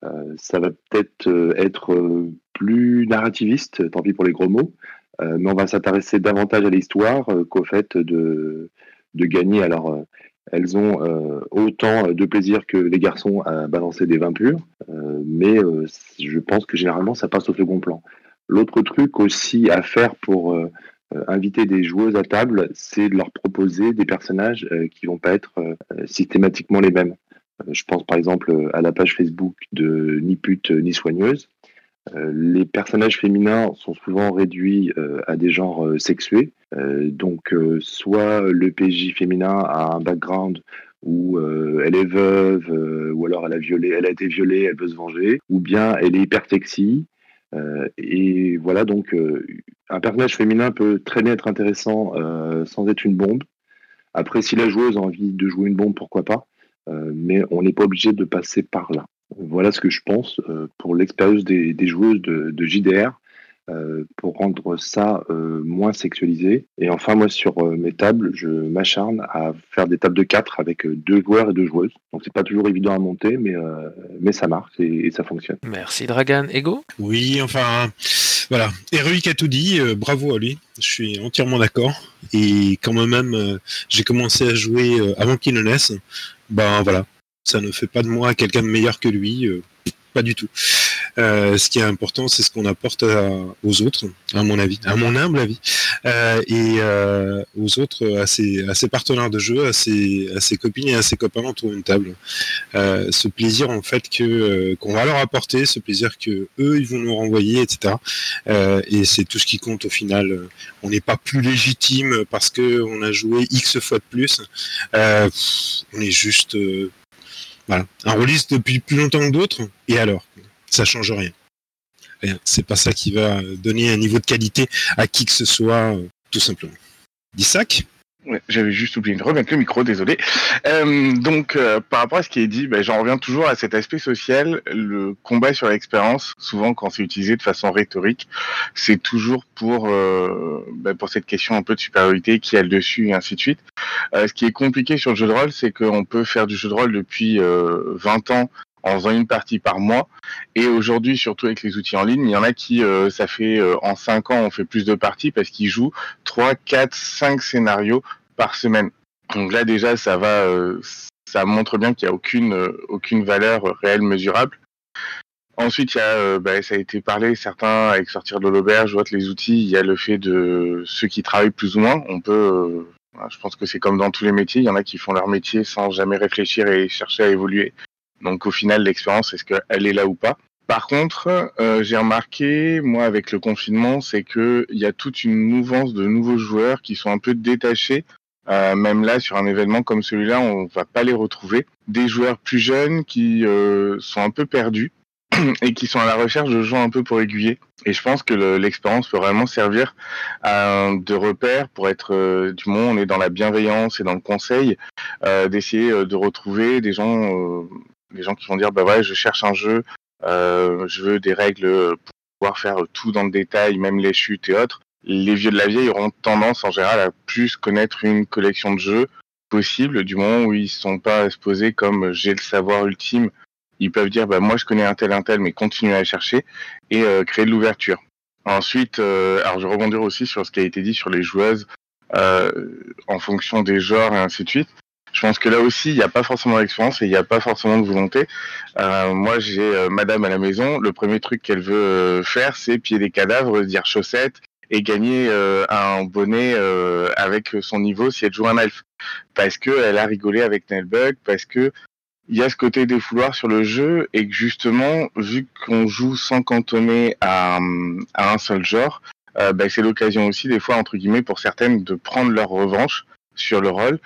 Euh, ça va peut-être être plus narrativiste, tant pis pour les gros mots, mais on va s'intéresser davantage à l'histoire qu'au fait de, de gagner. Alors, elles ont euh, autant de plaisir que les garçons à balancer des vins purs, euh, mais euh, je pense que généralement ça passe au second plan. L'autre truc aussi à faire pour euh, euh, inviter des joueuses à table, c'est de leur proposer des personnages euh, qui vont pas être euh, systématiquement les mêmes. Euh, je pense par exemple à la page Facebook de Ni pute ni soigneuse. Euh, les personnages féminins sont souvent réduits euh, à des genres euh, sexués. Euh, donc, euh, soit le PJ féminin a un background où euh, elle est veuve, euh, ou alors elle a violé, elle a été violée, elle veut se venger, ou bien elle est hyper sexy. Euh, et voilà, donc euh, un personnage féminin peut très bien être intéressant euh, sans être une bombe. Après, si la joueuse a envie de jouer une bombe, pourquoi pas. Mais on n'est pas obligé de passer par là. Voilà ce que je pense pour l'expérience des, joueuses de JDR. Euh, pour rendre ça euh, moins sexualisé. Et enfin, moi, sur euh, mes tables, je m'acharne à faire des tables de 4 avec euh, deux joueurs et deux joueuses. Donc, c'est pas toujours évident à monter, mais, euh, mais ça marche et, et ça fonctionne. Merci Dragan. Ego? Oui, enfin, voilà. Heroic a tout dit, euh, bravo à lui. Je suis entièrement d'accord. Et quand même, euh, j'ai commencé à jouer euh, avant qu'il ne naisse. Ben voilà, ça ne fait pas de moi quelqu'un de meilleur que lui. Pas du tout. Euh, ce qui est important, c'est ce qu'on apporte à- aux autres, à mon avis, à mon humble avis, Euh, et euh, aux autres, à ses, à ses partenaires de jeu, à ses, à ses copines et à ses copains autour d'une table. Euh, ce plaisir en fait que euh, qu'on va leur apporter, ce plaisir que eux ils vont nous renvoyer, etc. Euh, et c'est tout ce qui compte au final. On n'est pas plus légitime parce que on a joué x fois de plus. On est juste voilà, un rôliste depuis plus longtemps que d'autres. Et alors, ça change rien. Rien. C'est pas ça qui va donner un niveau de qualité à qui que ce soit, euh, tout simplement. Dissac? J'avais juste oublié de remettre le micro, désolé. Euh, donc, euh, par rapport à ce qui est dit, ben, j'en reviens toujours à cet aspect social. Le combat sur l'expérience, souvent quand c'est utilisé de façon rhétorique, c'est toujours pour euh, ben, pour cette question un peu de supériorité qui a le dessus et ainsi de suite. Euh, ce qui est compliqué sur le jeu de rôle, c'est qu'on peut faire du jeu de rôle depuis euh, 20 ans en faisant une partie par mois. Et aujourd'hui, surtout avec les outils en ligne, il y en a qui, euh, ça fait euh, en 5 ans, on fait plus de parties parce qu'ils jouent 3, 4, 5 scénarios par semaine. Donc là, déjà, ça va, euh, ça montre bien qu'il n'y a aucune, euh, aucune valeur réelle mesurable. Ensuite, il y a, euh, bah, ça a été parlé, certains avec sortir de l'auberge ou autre, les outils, il y a le fait de ceux qui travaillent plus ou moins. On peut, euh, je pense que c'est comme dans tous les métiers, il y en a qui font leur métier sans jamais réfléchir et chercher à évoluer. Donc au final, l'expérience, est-ce qu'elle est là ou pas? Par contre, euh, j'ai remarqué, moi, avec le confinement, c'est qu'il y a toute une mouvance de nouveaux joueurs qui sont un peu détachés. Euh, même là, sur un événement comme celui-là, on va pas les retrouver. Des joueurs plus jeunes qui euh, sont un peu perdus et qui sont à la recherche de gens un peu pour aiguiller. Et je pense que le- l'expérience peut vraiment servir de repère pour être, euh, du où on est dans la bienveillance et dans le conseil, euh, d'essayer euh, de retrouver des gens, euh, des gens qui vont dire, bah ouais, je cherche un jeu, euh, je veux des règles pour pouvoir faire tout dans le détail, même les chutes et autres. Les vieux de la vieille auront tendance en général à plus connaître une collection de jeux possible du moment où ils sont pas exposés comme euh, j'ai le savoir ultime. Ils peuvent dire bah moi je connais un tel un tel mais continuer à chercher et euh, créer de l'ouverture. Ensuite euh, alors je rebondir aussi sur ce qui a été dit sur les joueuses euh, en fonction des genres et ainsi de suite je pense que là aussi il n'y a pas forcément d'expérience et il n'y a pas forcément de volonté. Euh, moi j'ai euh, madame à la maison. Le premier truc qu'elle veut euh, faire c'est pied des cadavres dire chaussettes et gagner euh, un bonnet euh, avec son niveau si elle joue un elfe. Parce que elle a rigolé avec Nelbug parce que il y a ce côté défouloir sur le jeu et que justement, vu qu'on joue sans cantonner à, à un seul genre, euh, bah, c'est l'occasion aussi des fois entre guillemets pour certaines de prendre leur revanche sur le rôle.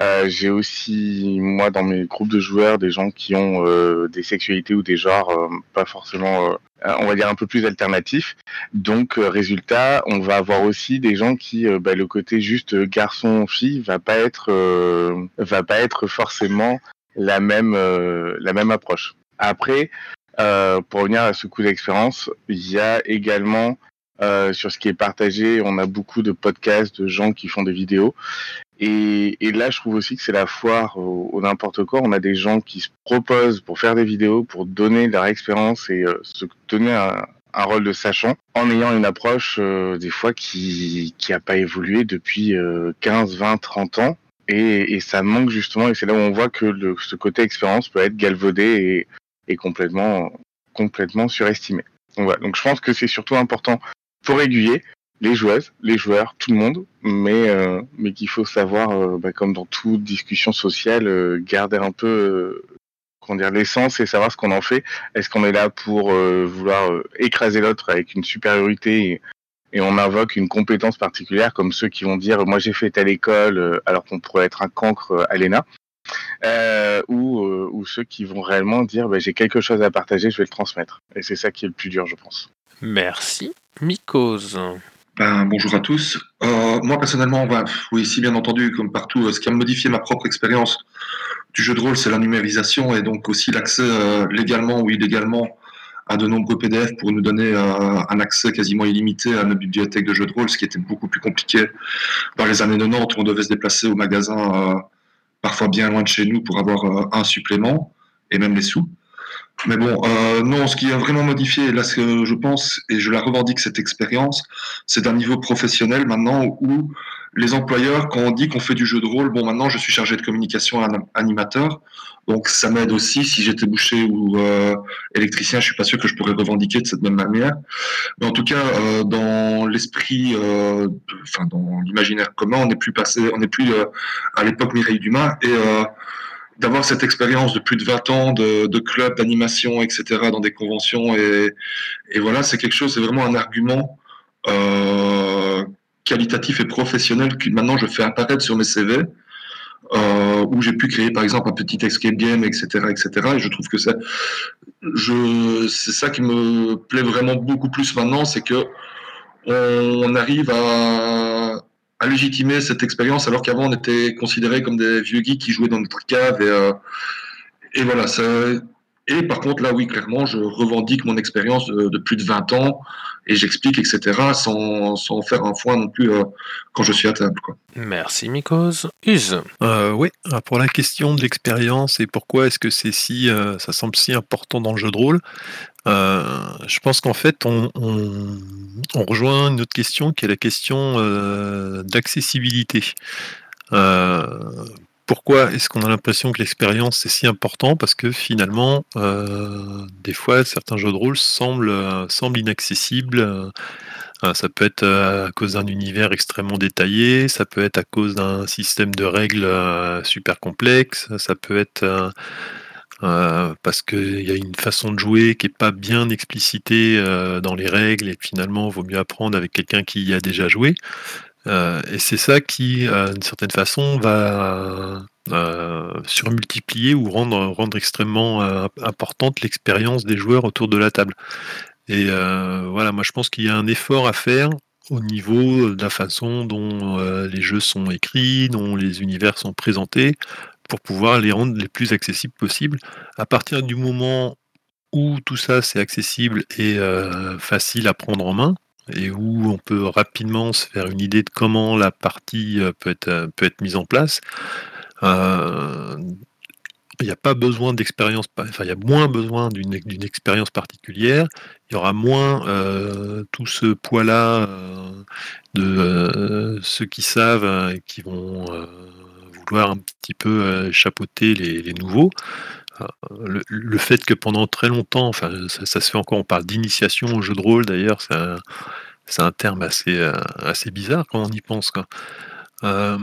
Euh, J'ai aussi moi dans mes groupes de joueurs des gens qui ont euh, des sexualités ou des genres euh, pas forcément, euh, on va dire un peu plus alternatifs. Donc euh, résultat, on va avoir aussi des gens qui bah, le côté juste garçon fille va pas être va pas être forcément la même la même approche. Après, pour revenir à ce coup d'expérience, il y a également euh, sur ce qui est partagé, on a beaucoup de podcasts de gens qui font des vidéos. Et, et là, je trouve aussi que c'est la foire au, au n'importe quoi. On a des gens qui se proposent pour faire des vidéos, pour donner leur expérience et euh, se donner un, un rôle de sachant, en ayant une approche euh, des fois qui qui a pas évolué depuis euh, 15, 20, 30 ans et, et ça manque justement, et c'est là où on voit que le, ce côté expérience peut être galvaudé et, et complètement, complètement surestimé. Donc, voilà. Donc je pense que c'est surtout important pour aiguiller les joueuses, les joueurs, tout le monde, mais, euh, mais qu'il faut savoir, euh, bah, comme dans toute discussion sociale, euh, garder un peu l'essence et savoir ce qu'on en fait. Est-ce qu'on est là pour vouloir écraser l'autre avec une supériorité et, on invoque une compétence particulière, comme ceux qui vont dire moi j'ai fait telle école alors qu'on pourrait être un cancre à l'ENA, ou, ou ceux qui vont réellement dire bah, j'ai quelque chose à partager, je vais le transmettre. Et c'est ça qui est le plus dur, je pense. Merci. Mikos. Ben, bonjour à tous. Euh, moi, personnellement, ben, oui, si bien entendu, comme partout, euh, ce qui a modifié ma propre expérience du jeu de rôle, c'est la numérisation et donc aussi l'accès euh, légalement ou illégalement à de nombreux PDF pour nous donner un accès quasiment illimité à notre bibliothèque de jeux de rôle, ce qui était beaucoup plus compliqué dans les années 90 où on devait se déplacer au magasin parfois bien loin de chez nous pour avoir un supplément et même les sous. Mais bon, euh, non, ce qui a vraiment modifié, là, ce que je pense, et je la revendique cette expérience, c'est d'un niveau professionnel maintenant où les employeurs, quand on dit qu'on fait du jeu de rôle, bon, maintenant, je suis chargé de communication anim- animateur, donc ça m'aide aussi. Si j'étais boucher ou euh, électricien, je suis pas sûr que je pourrais revendiquer de cette même manière. Mais en tout cas, euh, dans l'esprit, euh, enfin, dans l'imaginaire commun, on n'est plus passé, on n'est plus euh, à l'époque Mireille Dumas et euh, d'avoir cette expérience de plus de 20 ans de, clubs, d'animation, etc., dans des conventions. Et, voilà, c'est quelque chose, c'est vraiment un argument euh, qualitatif et professionnel que maintenant je fais apparaître sur mes CV. Euh, où j'ai pu créer par exemple un petit escape game, etc., etc. Et je trouve que c'est, je, c'est ça qui me plaît vraiment beaucoup plus maintenant, c'est que on arrive à, à légitimer cette expérience alors qu'avant on était considérés comme des vieux geeks qui jouaient dans notre cave et, euh, et voilà ça et par contre là oui clairement je revendique mon expérience de, de plus de 20 ans et j'explique etc sans, sans faire un foin non plus euh, quand je suis à table quoi. Merci Mikos. Use. Euh, oui, alors pour la question de l'expérience et pourquoi est-ce que c'est si, euh, ça semble si important dans le jeu de rôle, euh, je pense qu'en fait on, on- on rejoint une autre question qui est la question euh, d'accessibilité. Euh, pourquoi est-ce qu'on a l'impression que l'expérience c'est si important Parce que finalement, euh, des fois, certains jeux de rôle semblent, euh, inaccessibles. euh, ça peut être à cause d'un univers extrêmement détaillé, ça peut être à cause d'un système de règles super complexe, ça peut être parce qu'il y a une façon de jouer qui n'est pas bien explicitée dans les règles et finalement, il vaut mieux apprendre avec quelqu'un qui y a déjà joué. Euh, et c'est ça qui, euh, d'une certaine façon, va euh, surmultiplier ou rendre, rendre extrêmement importante l'expérience des joueurs autour de la table. Et voilà, moi je pense qu'il y a un effort à faire au niveau de la façon dont les jeux sont écrits, dont les univers sont présentés, pour pouvoir les rendre les plus accessibles possibles. À partir du moment où tout ça c'est accessible et facile à prendre en main, et où on peut rapidement se faire une idée de comment la partie euh, peut être, euh, peut être mise en place, euh, il n'y a pas besoin d'expérience, enfin il y a moins besoin d'une expérience particulière, il y aura moins tout ce poids-là de ceux qui savent et qui vont vouloir un petit peu chapeauter les, les nouveaux. Euh, Le, fait que pendant très longtemps, enfin ça, se fait encore, on parle d'initiation au jeu de rôle d'ailleurs, c'est un, terme assez, euh, assez bizarre quand on y pense. Euh,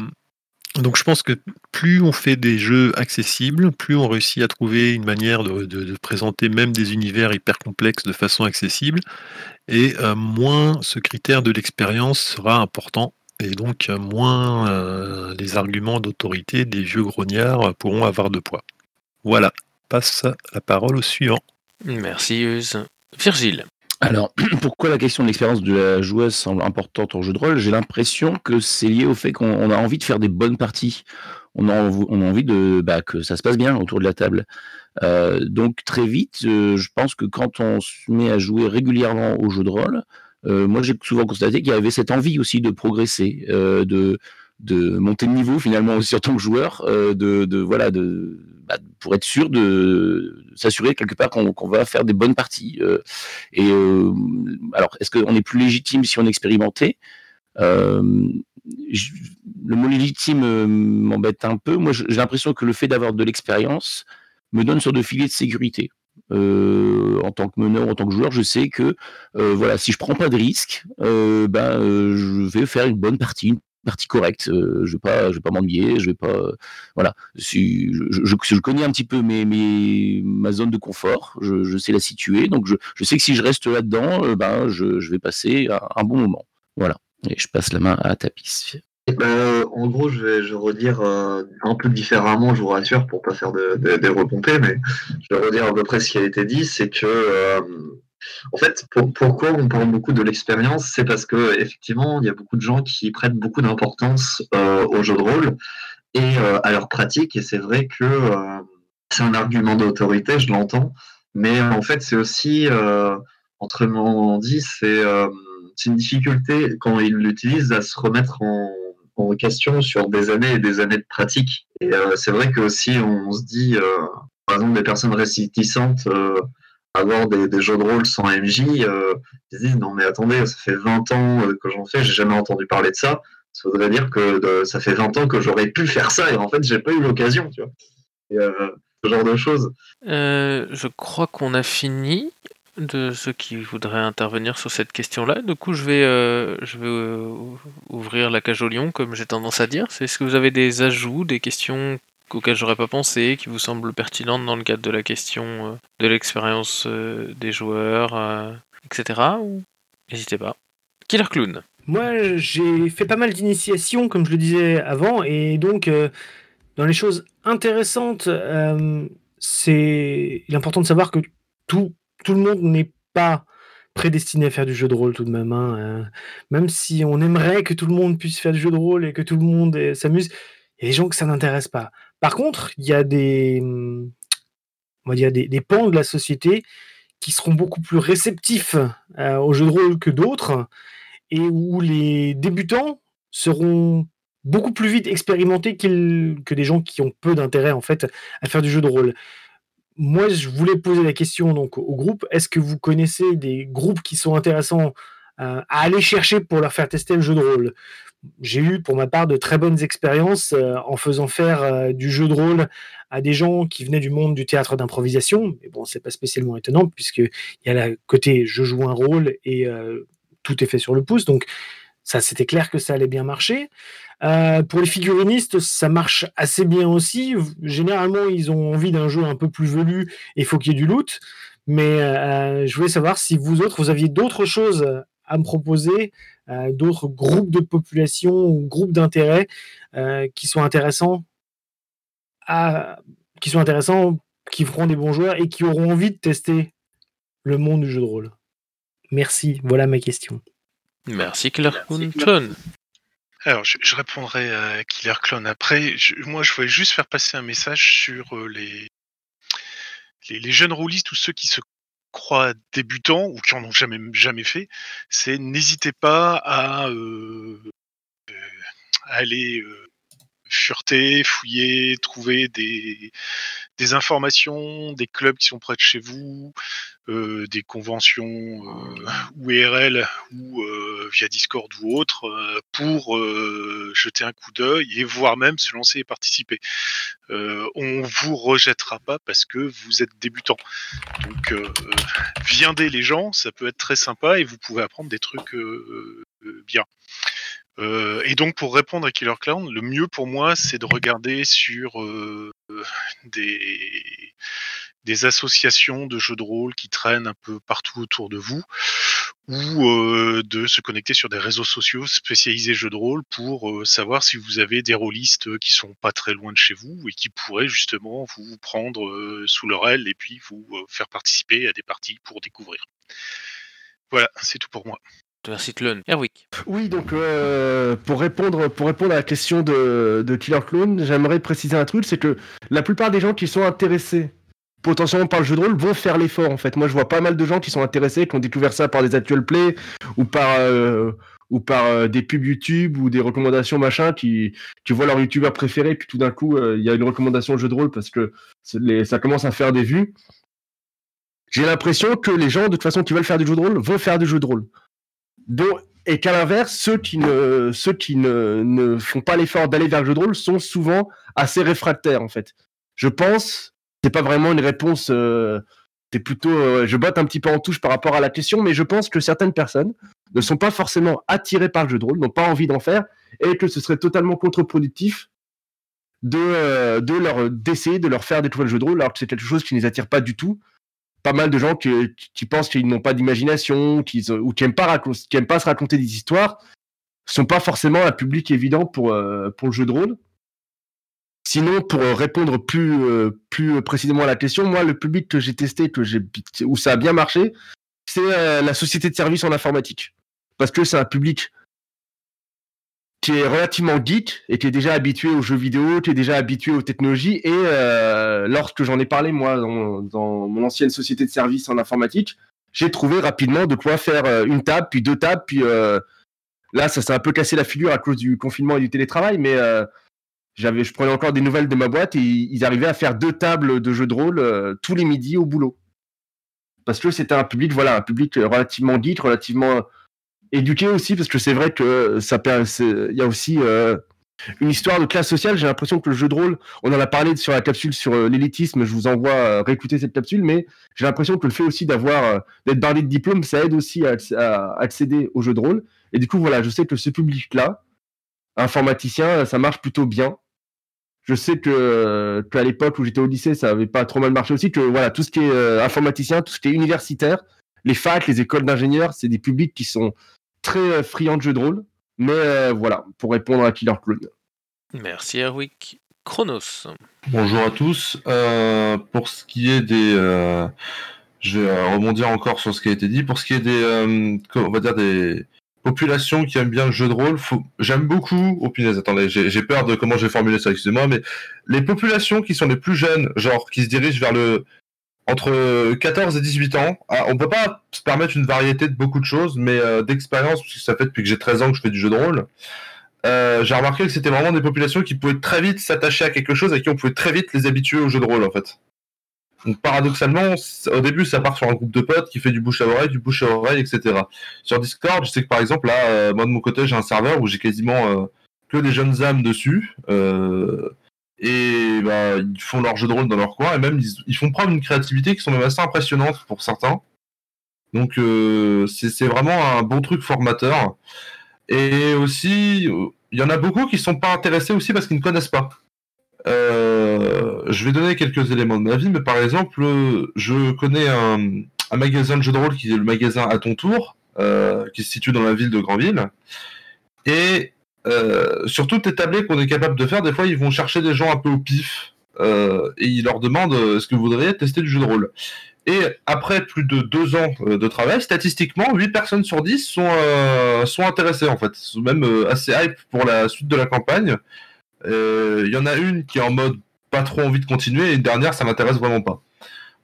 donc je pense que plus on fait des jeux accessibles, plus on réussit à trouver une manière de, présenter même des univers hyper complexes de façon accessible, et euh, moins ce critère de l'expérience sera important, et donc moins les arguments d'autorité des vieux grognards pourront avoir de poids. Voilà, passe la parole au suivant. Merci Use. Virgile. Alors, pourquoi la question de l'expérience de la joueuse semble importante en jeu de rôle? J'ai l'impression que c'est lié au fait qu'on on a envie de faire des bonnes parties. On a, env- on a envie de, bah, que ça se passe bien autour de la table. Euh, donc, très vite, euh, je pense que quand on se met à jouer régulièrement au jeu de rôle, euh, moi j'ai souvent constaté qu'il y avait cette envie aussi de progresser, euh, de, de monter de niveau finalement aussi en tant que joueur, euh, de, de voilà, de, bah, pour être sûr de s'assurer quelque part qu'on va faire des bonnes parties. euh, et euh, alors, est-ce qu'on est plus légitime si on est expérimenté Euh, le mot légitime m'embête un peu. Moi, j'ai l'impression que le fait d'avoir de l'expérience me donne sur de filet de sécurité. En tant que meneur, en tant que joueur, je sais que voilà, si je prends pas de risque, ben je vais faire une bonne partie, partie correcte. Euh, je vais pas, je vais pas m'ennuyer, je vais pas, euh, voilà. Je, je, connais un petit peu mes, mes, ma zone de confort, je, sais la situer, donc je, sais que si je reste là-dedans, euh, ben je, vais passer un, bon moment. Voilà. Et je passe la main à Tapis. Eh ben, en gros, je vais, je redire euh, un peu différemment, je vous rassure, pour pas faire de, de, des repompées, mais je vais redire à peu près ce qui a été dit, c'est que, euh, en fait, pour- pourquoi on parle beaucoup de l'expérience, c'est parce que effectivement, il y a beaucoup de gens qui prêtent beaucoup d'importance euh, aux jeux de rôle et euh, à leur pratique, et c'est vrai que euh, c'est un argument d'autorité, je l'entends, mais en fait, c'est aussi, autrement dit, c'est une difficulté quand ils l'utilisent à se remettre en, question sur des années et des années de pratique. Et c'est vrai que aussi on se dit, par exemple, des personnes réticentes avoir des, jeux de rôle sans MJ, euh, ils se disent non mais attendez, ça fait 20 ans euh, que j'en fais, j'ai jamais entendu parler de ça. Ça voudrait dire que de- ça fait 20 ans que j'aurais pu faire ça et en fait j'ai pas eu l'occasion, tu vois. Euh, ce genre de choses. Euh, je crois qu'on a fini de ceux qui voudraient intervenir sur cette question-là. Du coup, je vais, euh, je vais euh, ouvrir la cage au lion, comme j'ai tendance à dire. Est-ce que vous avez des ajouts, des questions auxquelles j'aurais pas pensé, qui vous semblent pertinentes dans le cadre de la question euh, de l'expérience euh, des joueurs, euh, etc. N'hésitez pas. Killer Clown. Moi, j'ai fait pas mal d'initiations, comme je le disais avant, et donc, dans les choses intéressantes, c'est important de savoir que tout, tout le monde n'est pas prédestiné à faire du jeu de rôle tout de même. hein, même si on aimerait que tout le monde puisse faire du jeu de rôle et que tout le monde s'amuse, il y a des gens que ça n'intéresse pas. Par contre, il y a des, hum, on pans de la société qui seront beaucoup plus réceptifs euh, au jeu de rôle que d'autres et où les débutants seront beaucoup plus vite expérimentés que des gens qui ont peu d'intérêt en fait à faire du jeu de rôle. Moi, je voulais poser la question donc au groupe est-ce que vous connaissez des groupes qui sont intéressants euh, à aller chercher pour leur faire tester le jeu de rôle? J'ai eu pour ma part de très bonnes expériences euh, en faisant faire euh, du jeu de rôle à des gens qui venaient du monde du théâtre d'improvisation. Mais bon, c'est pas spécialement étonnant puisque il y a le côté je joue un rôle et euh, tout est fait sur le pouce. Donc ça, c'était clair que ça allait bien marcher. Pour les figurinistes, ça marche assez bien aussi. Généralement, ils ont envie d'un jeu un peu plus velu et il faut qu'il y ait du loot. Mais je voulais savoir si vous autres, vous aviez d'autres choses à me proposer, d'autres groupes de population ou groupes d'intérêt euh, qui sont intéressants, à, qui sont intéressants, qui feront des bons joueurs et qui auront envie de tester le monde du jeu de rôle. Merci, voilà ma question. Merci Killer. Clone. Alors, je, je répondrai à Killer Clone après. Je- moi, je voulais juste faire passer un message sur euh, les, les, les jeunes rôlistes ou ceux qui se croient débutants ou qui en ont jamais, jamais fait. C'est n'hésitez pas à, euh, euh, aller euh, fureter, fouiller, trouver des, informations, des clubs qui sont près de chez vous, euh, des conventions euh, ou IRL ou euh, via Discord ou autre, pour jeter un coup d'œil et voire même se lancer et participer. On vous rejettera pas parce que vous êtes débutant. Donc viandez les gens, ça peut être très sympa et vous pouvez apprendre des trucs bien. Euh, et donc pour répondre à Killer Clown, le mieux pour moi c'est de regarder sur euh, des, associations de jeux de rôle qui traînent un peu partout autour de vous, ou euh, de se connecter sur des réseaux sociaux spécialisés jeux de rôle pour savoir si vous avez des rôlistes qui sont pas très loin de chez vous et qui pourraient justement vous prendre sous leur aile et puis vous faire participer à des parties pour découvrir. Voilà, c'est tout pour moi. Merci Clone. Erwick. Oui, donc euh, pour, répondre, pour répondre à la question de, Killer Clone, j'aimerais préciser un truc, c'est que la plupart des gens qui sont intéressés potentiellement par le jeu de rôle vont faire l'effort en fait. Moi je vois pas mal de gens qui sont intéressés, qui ont découvert ça par des actual play ou par, euh, ou par euh, des pubs YouTube ou des recommandations machin, qui, qui voient leur youtubeur préféré, puis tout d'un coup il y a une recommandation de jeu de rôle parce que ça commence à faire des vues. J'ai l'impression que les gens de toute façon qui veulent faire du jeu de rôle vont faire du jeu de rôle. Et qu'à l'inverse, ceux qui ne, font pas l'effort d'aller vers le jeu de rôle sont souvent assez réfractaires en fait. Je pense, c'est pas vraiment une réponse, euh, c'est plutôt, euh, je botte un petit peu en touche par rapport à la question, mais je pense que certaines personnes ne sont pas forcément attirées par le jeu de rôle, n'ont pas envie d'en faire, et que ce serait totalement contre-productif de, euh, leur d'essayer de leur faire découvrir le jeu de rôle alors que c'est quelque chose qui ne les attire pas du tout. Pas mal de gens qui, pensent qu'ils n'ont pas d'imagination, qu'ils ou qui aiment pas qui pas se raconter des histoires, sont pas forcément un public évident pour euh, pour le jeu de rôle. Sinon, pour euh, répondre plus euh, plus précisément à la question, moi le public que j'ai testé, que j'ai où ça a bien marché, c'est euh, la société de services en informatique, parce que c'est un public qui est relativement geek et qui est déjà habitué aux jeux vidéo, qui est déjà habitué aux technologies. Et euh, lorsque j'en ai parlé, moi, dans, mon ancienne société de services en informatique, j'ai trouvé rapidement de quoi faire euh, une table, puis deux tables, puis euh, là, ça s'est un peu cassé la figure à cause du confinement et du télétravail, mais euh, j'avais, je prenais encore des nouvelles de ma boîte et ils arrivaient à faire deux tables de jeux de rôle euh, tous les midis au boulot. Parce que c'était un public, voilà, un public relativement geek, relativement éduqué aussi, parce que c'est vrai que ça il y a aussi euh, une histoire de classe sociale. J'ai l'impression que le jeu de rôle, on en a parlé sur la capsule sur euh, l'élitisme, je vous envoie euh, réécouter cette capsule, mais j'ai l'impression que le fait aussi d'avoir d'être bardé de diplôme, ça aide aussi à, acc- à accéder au jeu de rôle. Et du coup, voilà, je sais que ce public-là, informaticien, ça marche plutôt bien. Je sais que qu'à l'époque où j'étais au lycée, ça avait pas trop mal marché aussi. Que voilà, tout ce qui est informaticien, tout ce qui est universitaire, les facs, les écoles d'ingénieurs, c'est des publics qui sont très euh, friands de jeux de rôle. Mais euh, voilà, pour répondre à Killer Clown. Merci Erwick. Chronos. Bonjour à tous. Euh, pour ce qui est des, euh, je vais rebondir encore sur ce qui a été dit. Pour ce qui est des, euh, on va dire des populations qui aiment bien le jeu de rôle, faut... j'aime beaucoup. Oh punaise, attendez, j'ai j'ai peur de comment j'ai formulé ça. Excusez-moi, mais les populations qui sont les plus jeunes, genre qui se dirigent vers le entre 14 et 18 ans, ah, on peut pas se permettre une variété de beaucoup de choses, mais euh, d'expérience, parce que ça fait depuis que j'ai 13 ans que je fais du jeu de rôle, euh, j'ai remarqué que c'était vraiment des populations qui pouvaient très vite s'attacher à quelque chose et qui on pouvait très vite les habituer au jeu de rôle en fait. Donc paradoxalement, au début ça part sur un groupe de potes qui fait du bouche à oreille, du bouche à oreille, etc. Sur Discord, je sais que par exemple là, euh, moi de mon côté j'ai un serveur où j'ai quasiment que des jeunes âmes dessus. Et bah, ils font leur jeu de rôle dans leur coin et même ils, font preuve d'une créativité qui sont même assez impressionnantes pour certains. Donc euh, c'est vraiment un bon truc formateur. Et aussi, il y en a beaucoup qui sont pas intéressés aussi parce qu'ils ne connaissent pas. Euh, je vais donner quelques éléments de ma vie, mais par exemple, je connais un, un magasin de jeux de rôle qui est le magasin à ton tour, euh, qui se situe dans la ville de Granville. Et euh, sur toutes les tablées qu'on est capable de faire, des fois ils vont chercher des gens un peu au pif euh, et ils leur demandent euh, est-ce que vous voudriez tester du jeu de rôle. Et après plus de deux ans euh, de travail, statistiquement, 8 personnes sur 10 sont, euh, sont intéressées en fait, sont même euh, assez hype pour la suite de la campagne. Il y en a une qui est en mode pas trop envie de continuer et une dernière ça m'intéresse vraiment pas.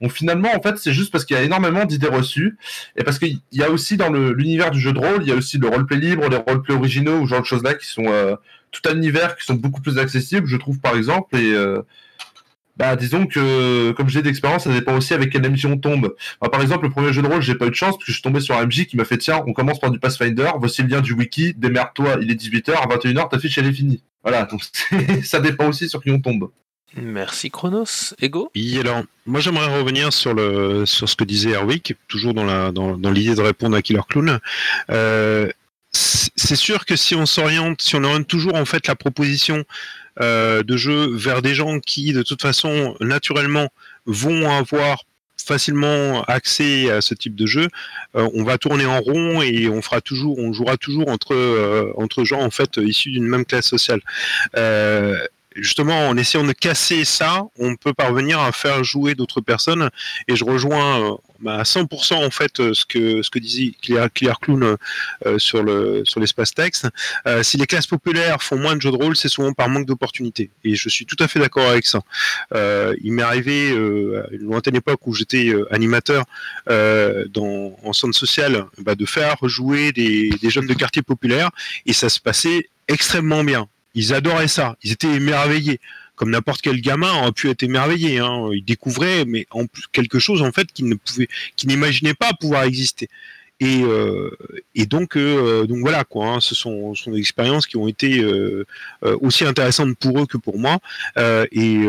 Donc finalement, en fait, c'est juste parce qu'il y a énormément d'idées reçues et parce qu'il y a aussi dans l'univers du jeu de rôle, il y a aussi le roleplay libre, les roleplay originaux ou genre de choses-là qui sont euh, tout un univers qui sont beaucoup plus accessibles, je trouve par exemple. Et euh, bah, disons que, comme j'ai d'expérience, ça dépend aussi avec quelle émission on tombe. Moi, par exemple, le premier jeu de rôle, j'ai pas eu de chance parce que je suis tombé sur un MJ qui m'a fait tiens, on commence par du Pathfinder, voici le lien du wiki, démerde-toi, il est 18h, à 21h, ta fiche elle est finie. Voilà, donc ça dépend aussi sur qui on tombe. Merci Chronos. Ego? Oui, alors, moi j'aimerais revenir sur, le, sur ce que disait Erwick, toujours dans la dans, l'idée de répondre à Killer Clown. Euh, c'est sûr que si on s'oriente, si on oriente toujours en fait la proposition euh, de jeu vers des gens qui, de toute façon, naturellement, vont avoir facilement accès à ce type de jeu, euh, on va tourner en rond et on fera toujours, on jouera toujours entre entre gens en fait issus d'une même classe sociale. Justement, en essayant de casser ça, on peut parvenir à faire jouer d'autres personnes. Et je rejoins euh, bah, à 100% en fait euh, ce que ce que disait Claire, Claire Clown euh, sur le sur l'espace texte. Si les classes populaires font moins de jeux de rôle, c'est souvent par manque d'opportunités. Et je suis tout à fait d'accord avec ça. Il m'est arrivé à une lointaine époque où j'étais animateur dans en centre social, bah, de faire jouer des, des jeunes de quartier populaire et ça se passait extrêmement bien. Ils adoraient ça, ils étaient émerveillés, comme n'importe quel gamin aurait pu être émerveillé. Hein. Ils découvraient, mais en plus quelque chose en fait qu'ils ne pouvaient, qu'ils n'imaginaient pas pouvoir exister. Et, euh, et donc, euh, donc voilà quoi. hein, ce sont, sont des expériences qui ont été euh, aussi intéressantes pour eux que pour moi et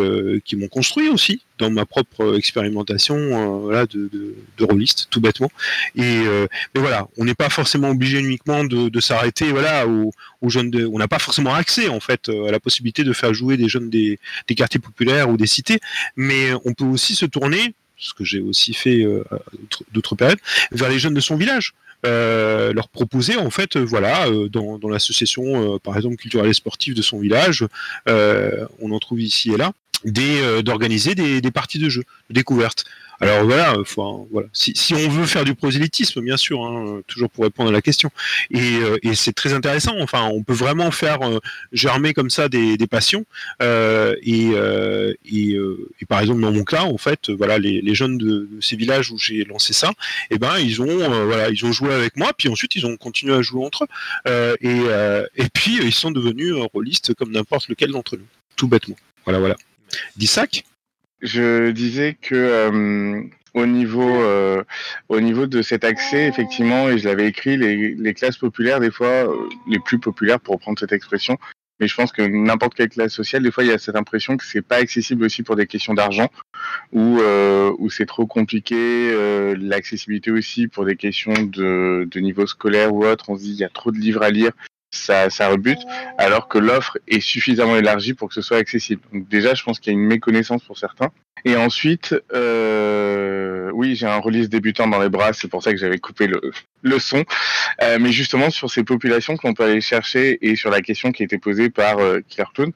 qui m'ont construit aussi dans ma propre expérimentation voilà, de, de, de rôliste, tout bêtement. Et mais voilà, on n'est pas forcément obligé uniquement de, de s'arrêter voilà aux, aux jeunes. De, on n'a pas forcément accès en fait à la possibilité de faire jouer des jeunes des, des quartiers populaires ou des cités, mais on peut aussi se tourner ce que j'ai aussi fait euh, d'autres- périodes, vers les jeunes de son village. Euh, leur proposer en fait euh, voilà dans, l'association par exemple culturelle et sportive de son village on en trouve ici et là d'organiser des, parties de jeu de découverte alors voilà, faut, voilà. Si, si on veut faire du prosélytisme, bien sûr, hein, toujours pour répondre à la question, et, euh, et c'est très intéressant. Enfin, on peut vraiment faire euh, germer comme ça des, des passions. euh, et, euh, et, euh, et par exemple, dans mon cas, en fait, voilà, les, les jeunes de, de ces villages où j'ai lancé ça, et ben, ils ont, euh, voilà, ils ont joué avec moi, puis ensuite ils ont continué à jouer entre eux, et, et puis ils sont devenus rôlistes comme n'importe lequel d'entre nous, tout bêtement. Voilà, voilà. Dissac Je disais que euh, au niveau euh, au niveau de cet accès, effectivement, et je l'avais écrit, les, les classes populaires, des fois, euh, les plus populaires pour reprendre cette expression, mais je pense que n'importe quelle classe sociale, des fois, il y a cette impression que c'est pas accessible aussi pour des questions d'argent, ou euh, où c'est trop compliqué, euh, l'accessibilité aussi pour des questions de, de niveau scolaire ou autre. On se dit il y a trop de livres à lire, ça, ça rebute, alors que l'offre est suffisamment élargie pour que ce soit accessible. Donc déjà, je pense qu'il y a une méconnaissance pour certains. Et ensuite, euh, oui, j'ai un release débutant dans les bras, c'est pour ça que j'avais coupé le, le son. Euh, mais justement, sur ces populations que l'on peut aller chercher et sur la question qui a été posée par euh, Killer Clown,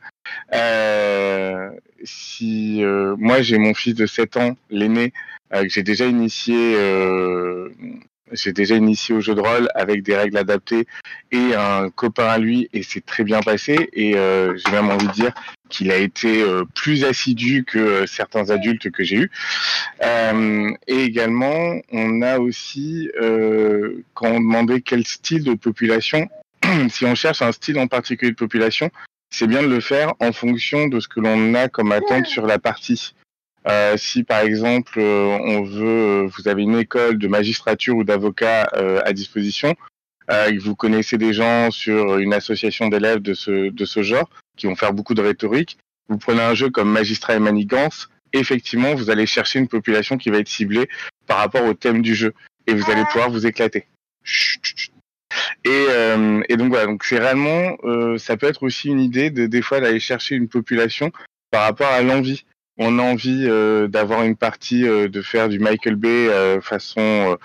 euh, si euh, moi j'ai mon fils de 7 ans, l'aîné, euh, que j'ai déjà initié j'ai déjà initié au jeu de rôle avec des règles adaptées et un copain à lui et c'est très bien passé et euh, j'ai même envie de dire qu'il a été euh, plus assidu que euh, certains adultes que j'ai eus. Euh, et également, on a aussi, euh, quand on demandait quel style de population, si on cherche un style en particulier de population, c'est bien de le faire en fonction de ce que l'on a comme attente sur la partie. Euh, si par exemple euh, on veut, vous avez une école de magistrature ou d'avocat euh, à disposition, euh, et que vous connaissez des gens sur une association d'élèves de ce, de ce genre qui vont faire beaucoup de rhétorique, vous prenez un jeu comme Magistrat et Manigance, effectivement vous allez chercher une population qui va être ciblée par rapport au thème du jeu et vous allez pouvoir vous éclater. Chut, chut, chut. Et, euh, et donc voilà, donc c'est réellement, euh, ça peut être aussi une idée de des fois d'aller chercher une population par rapport à l'envie. On a envie euh, d'avoir une partie, euh, de faire du Michael Bay euh, façon euh,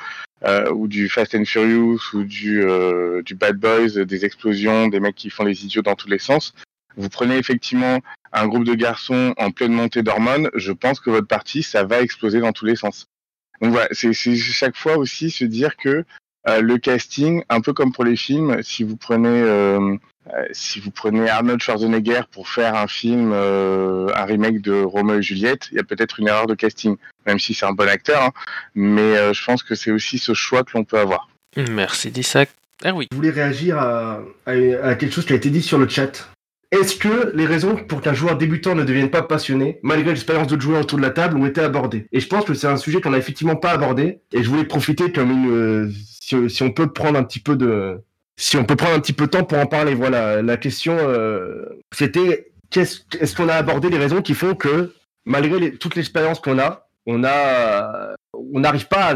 euh, ou du Fast and Furious ou du, euh, du Bad Boys, des explosions, des mecs qui font les idiots dans tous les sens. Vous prenez effectivement un groupe de garçons en pleine montée d'hormones, je pense que votre partie, ça va exploser dans tous les sens. Donc voilà, c'est chaque fois aussi se dire que le casting, un peu comme pour les films, si vous prenez euh, euh, si vous prenez Arnold Schwarzenegger pour faire un film, euh, un remake de Roméo et Juliette, il y a peut-être une erreur de casting, même si c'est un bon acteur, hein, mais euh, je pense que c'est aussi ce choix que l'on peut avoir. Merci Dissac. Ah oui. Je voulais réagir à, à- à quelque chose qui a été dit sur le chat. Est-ce que les raisons pour qu'un joueur débutant ne devienne pas passionné, malgré l'expérience d'autres joueurs autour de la table, ont été abordées? Et je pense que c'est un sujet qu'on n'a effectivement pas abordé, et je voulais profiter comme une... euh, si, on peut prendre un petit peu de... Temps pour en parler, voilà. La question, euh, c'était qu'est-ce- est-ce qu'on a abordé les raisons qui font que, malgré toute l'expérience qu'on a, on n'arrive pas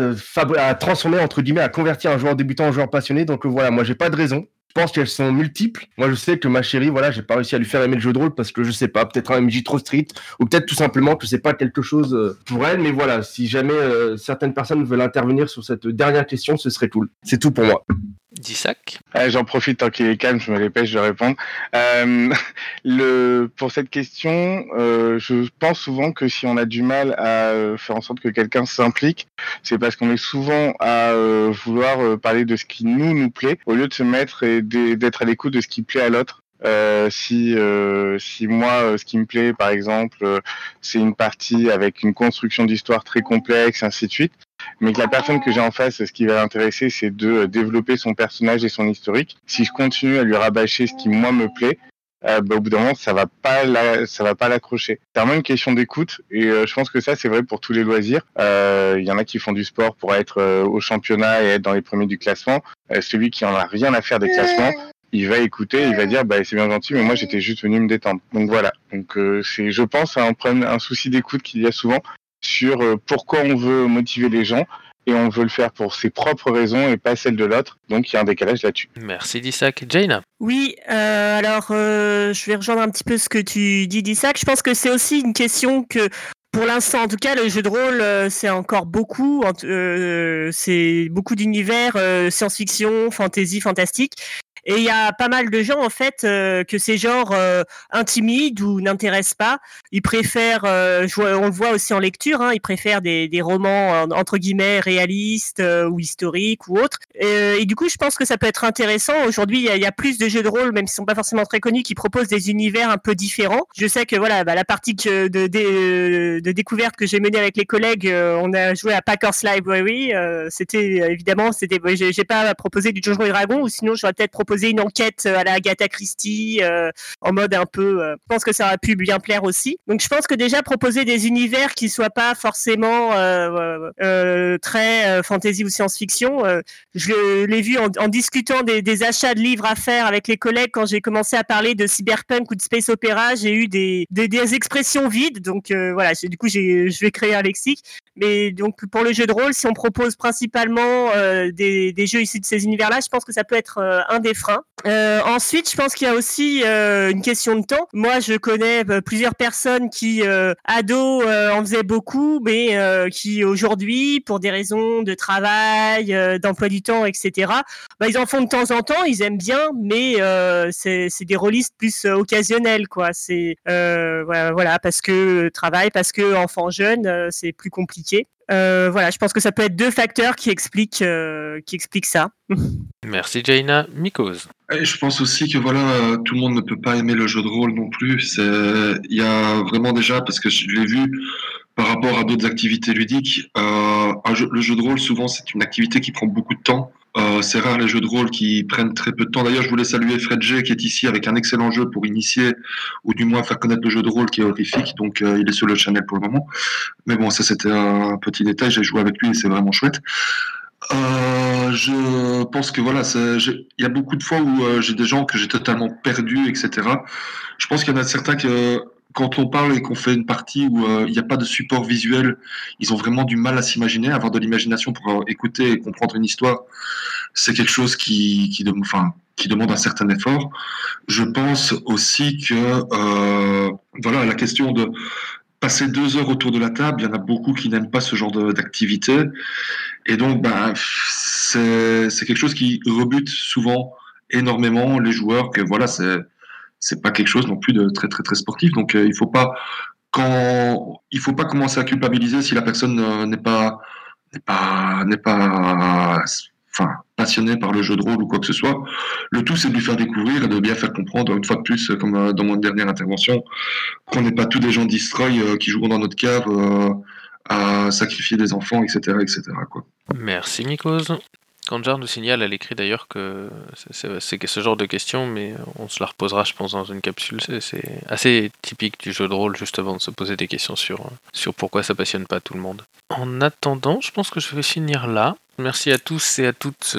à, transformer entre guillemets, à convertir un joueur débutant en joueur passionné. Donc voilà, moi j'ai pas de raison. Je pense qu'elles sont multiples. Moi je sais que ma chérie, voilà, j'ai pas réussi à lui faire aimer le jeu de rôle parce que je sais pas, peut-être un MJ trop street ou peut-être tout simplement que c'est pas quelque chose euh, pour elle. Mais voilà, si jamais euh, certaines personnes veulent intervenir sur cette dernière question, ce serait cool. C'est tout pour moi. Dissac. Ah, J'en profite tant qu'il est calme, je me dépêche de répondre. Euh, le, pour cette question, euh, je pense souvent que si on a du mal à euh, faire en sorte que quelqu'un s'implique, c'est parce qu'on est souvent à euh, vouloir euh, parler de ce qui nous nous plaît, au lieu de se mettre et d'être à l'écoute de ce qui plaît à l'autre. Euh, si euh, si moi euh, ce qui me plaît par exemple c'est une partie avec une construction d'histoire très complexe ainsi de suite mais que la personne que j'ai en face ce qui va l'intéresser c'est de euh, développer son personnage et son historique si je continue à lui rabâcher ce qui moi me plaît euh, bah, au bout d'un moment, ça va pas ça va pas l'accrocher. C'est vraiment une question d'écoute et euh, je pense que ça, c'est vrai pour tous les loisirs. Euh, Il y en a qui font du sport pour être euh, au championnat et être dans les premiers du classement. Euh, celui qui en a rien à faire des classements, il va écouter, il va dire, bah, c'est bien gentil, mais moi, j'étais juste venu me détendre. Donc voilà. Donc euh, c'est, je pense, un problème, un souci d'écoute qu'il y a souvent sur euh, pourquoi on veut motiver les gens et on veut le faire pour ses propres raisons et pas celles de l'autre. Donc il y a un décalage là-dessus. Merci d'Isaac. Jaina Oui, euh, alors euh, je vais rejoindre un petit peu ce que tu dis d'Isaac. Je pense que c'est aussi une question que pour l'instant, en tout cas, le jeu de rôle, euh, c'est encore beaucoup. euh, c'est beaucoup d'univers euh, science-fiction, fantasy, fantastique. Et il y a pas mal de gens, en fait, euh, que ces genres euh, ou n'intéressent pas. Ils préfèrent, euh, on le voit aussi en lecture, hein, ils préfèrent des, des romans, en- entre guillemets, réalistes euh, ou historiques ou autres. Euh, et du coup, je pense que ça peut être intéressant. Aujourd'hui, il y, y a plus de jeux de rôle, même s'ils sont pas forcément très connus, qui proposent des univers un peu différents. Je sais que voilà, bah, la partie de, de, de découverte que j'ai menée avec les collègues, euh, on a joué à Packers Library. c'était évidemment, c'était, j'ai pas proposé du Donjons et Dragons, ou sinon j'aurais peut-être proposé une enquête à la Agatha Christie euh, en mode un peu. euh, je pense que ça aurait pu bien plaire aussi. Donc je pense que déjà proposer des univers qui soient pas forcément euh, euh, très euh, fantasy ou science-fiction. euh, je l'ai vu en, discutant des, achats de livres à faire avec les collègues quand j'ai commencé à parler de cyberpunk ou de space opéra. J'ai eu des, expressions vides. Donc euh, voilà, du coup, je vais créer un lexique. Mais donc pour le jeu de rôle, si on propose principalement euh, des, jeux issus de ces univers-là, je pense que ça peut être euh, un des freins. Euh, ensuite, je pense qu'il y a aussi euh, une question de temps. Moi, je connais euh, plusieurs personnes qui, euh, ados, euh, en faisaient beaucoup, mais euh, qui aujourd'hui, pour des raisons de travail, d'emploi du temps, etc., bah, ils en font de temps en temps, ils aiment bien, mais c'est des rôlistes plus occasionnels, quoi. C'est voilà, voilà, parce que travail, parce que enfant jeune, c'est plus compliqué. Euh, voilà, je pense que ça peut être deux facteurs qui expliquent, euh, qui expliquent ça. Merci Jaina. Mikos Et je pense aussi que voilà, tout le monde ne peut pas aimer le jeu de rôle non plus. C'est, il y a vraiment déjà, parce que je l'ai vu par rapport à d'autres activités ludiques, euh, jeu- le jeu de rôle souvent c'est une activité qui prend beaucoup de temps. Euh, c'est rare les jeux de rôle qui prennent très peu de temps. D'ailleurs, je voulais saluer Fred G qui est ici avec un excellent jeu pour initier ou du moins faire connaître le jeu de rôle qui est horrifique. Donc, euh, il est sur le channel pour le moment. Mais bon, ça c'était un petit détail. J'ai joué avec lui et c'est vraiment chouette. Euh, je pense que voilà, il y a beaucoup de fois où euh, j'ai des gens que j'ai totalement perdus, etc. Je pense qu'il y en a certains que quand on parle et qu'on fait une partie où euh, il n'y a pas de support visuel, ils ont vraiment du mal à s'imaginer, avoir de l'imagination pour euh, écouter et comprendre une histoire. C'est quelque chose qui, qui, enfin, qui demande un certain effort. Je pense aussi que euh, voilà, la question de passer deux heures autour de la table, il y en a beaucoup qui n'aiment pas ce genre d'activité. Et donc, ben, c'est quelque chose qui rebute souvent énormément les joueurs, que voilà, c'est c'est pas quelque chose non plus de très très très sportif. Donc, euh, il faut pas quand il faut pas commencer à culpabiliser si la personne euh, n'est pas n'est pas n'est pas enfin passionné par le jeu de rôle ou quoi que ce soit. Le tout, c'est de lui faire découvrir et de bien faire comprendre, une fois de plus, comme euh, dans mon dernière intervention, qu'on n'est pas tous des gens destroy qui joueront dans notre cave à sacrifier des enfants, etc., etc. Quoi. Merci Mikos. Kanjar nous signale à l'écrit d'ailleurs que c'est- ce genre de questions, mais on se la reposera, je pense, dans une capsule. C'est- C'est assez typique du jeu de rôle, justement, de se poser des questions sur, sur pourquoi ça passionne pas tout le monde. En attendant, je pense que je vais finir là. Merci à tous et à toutes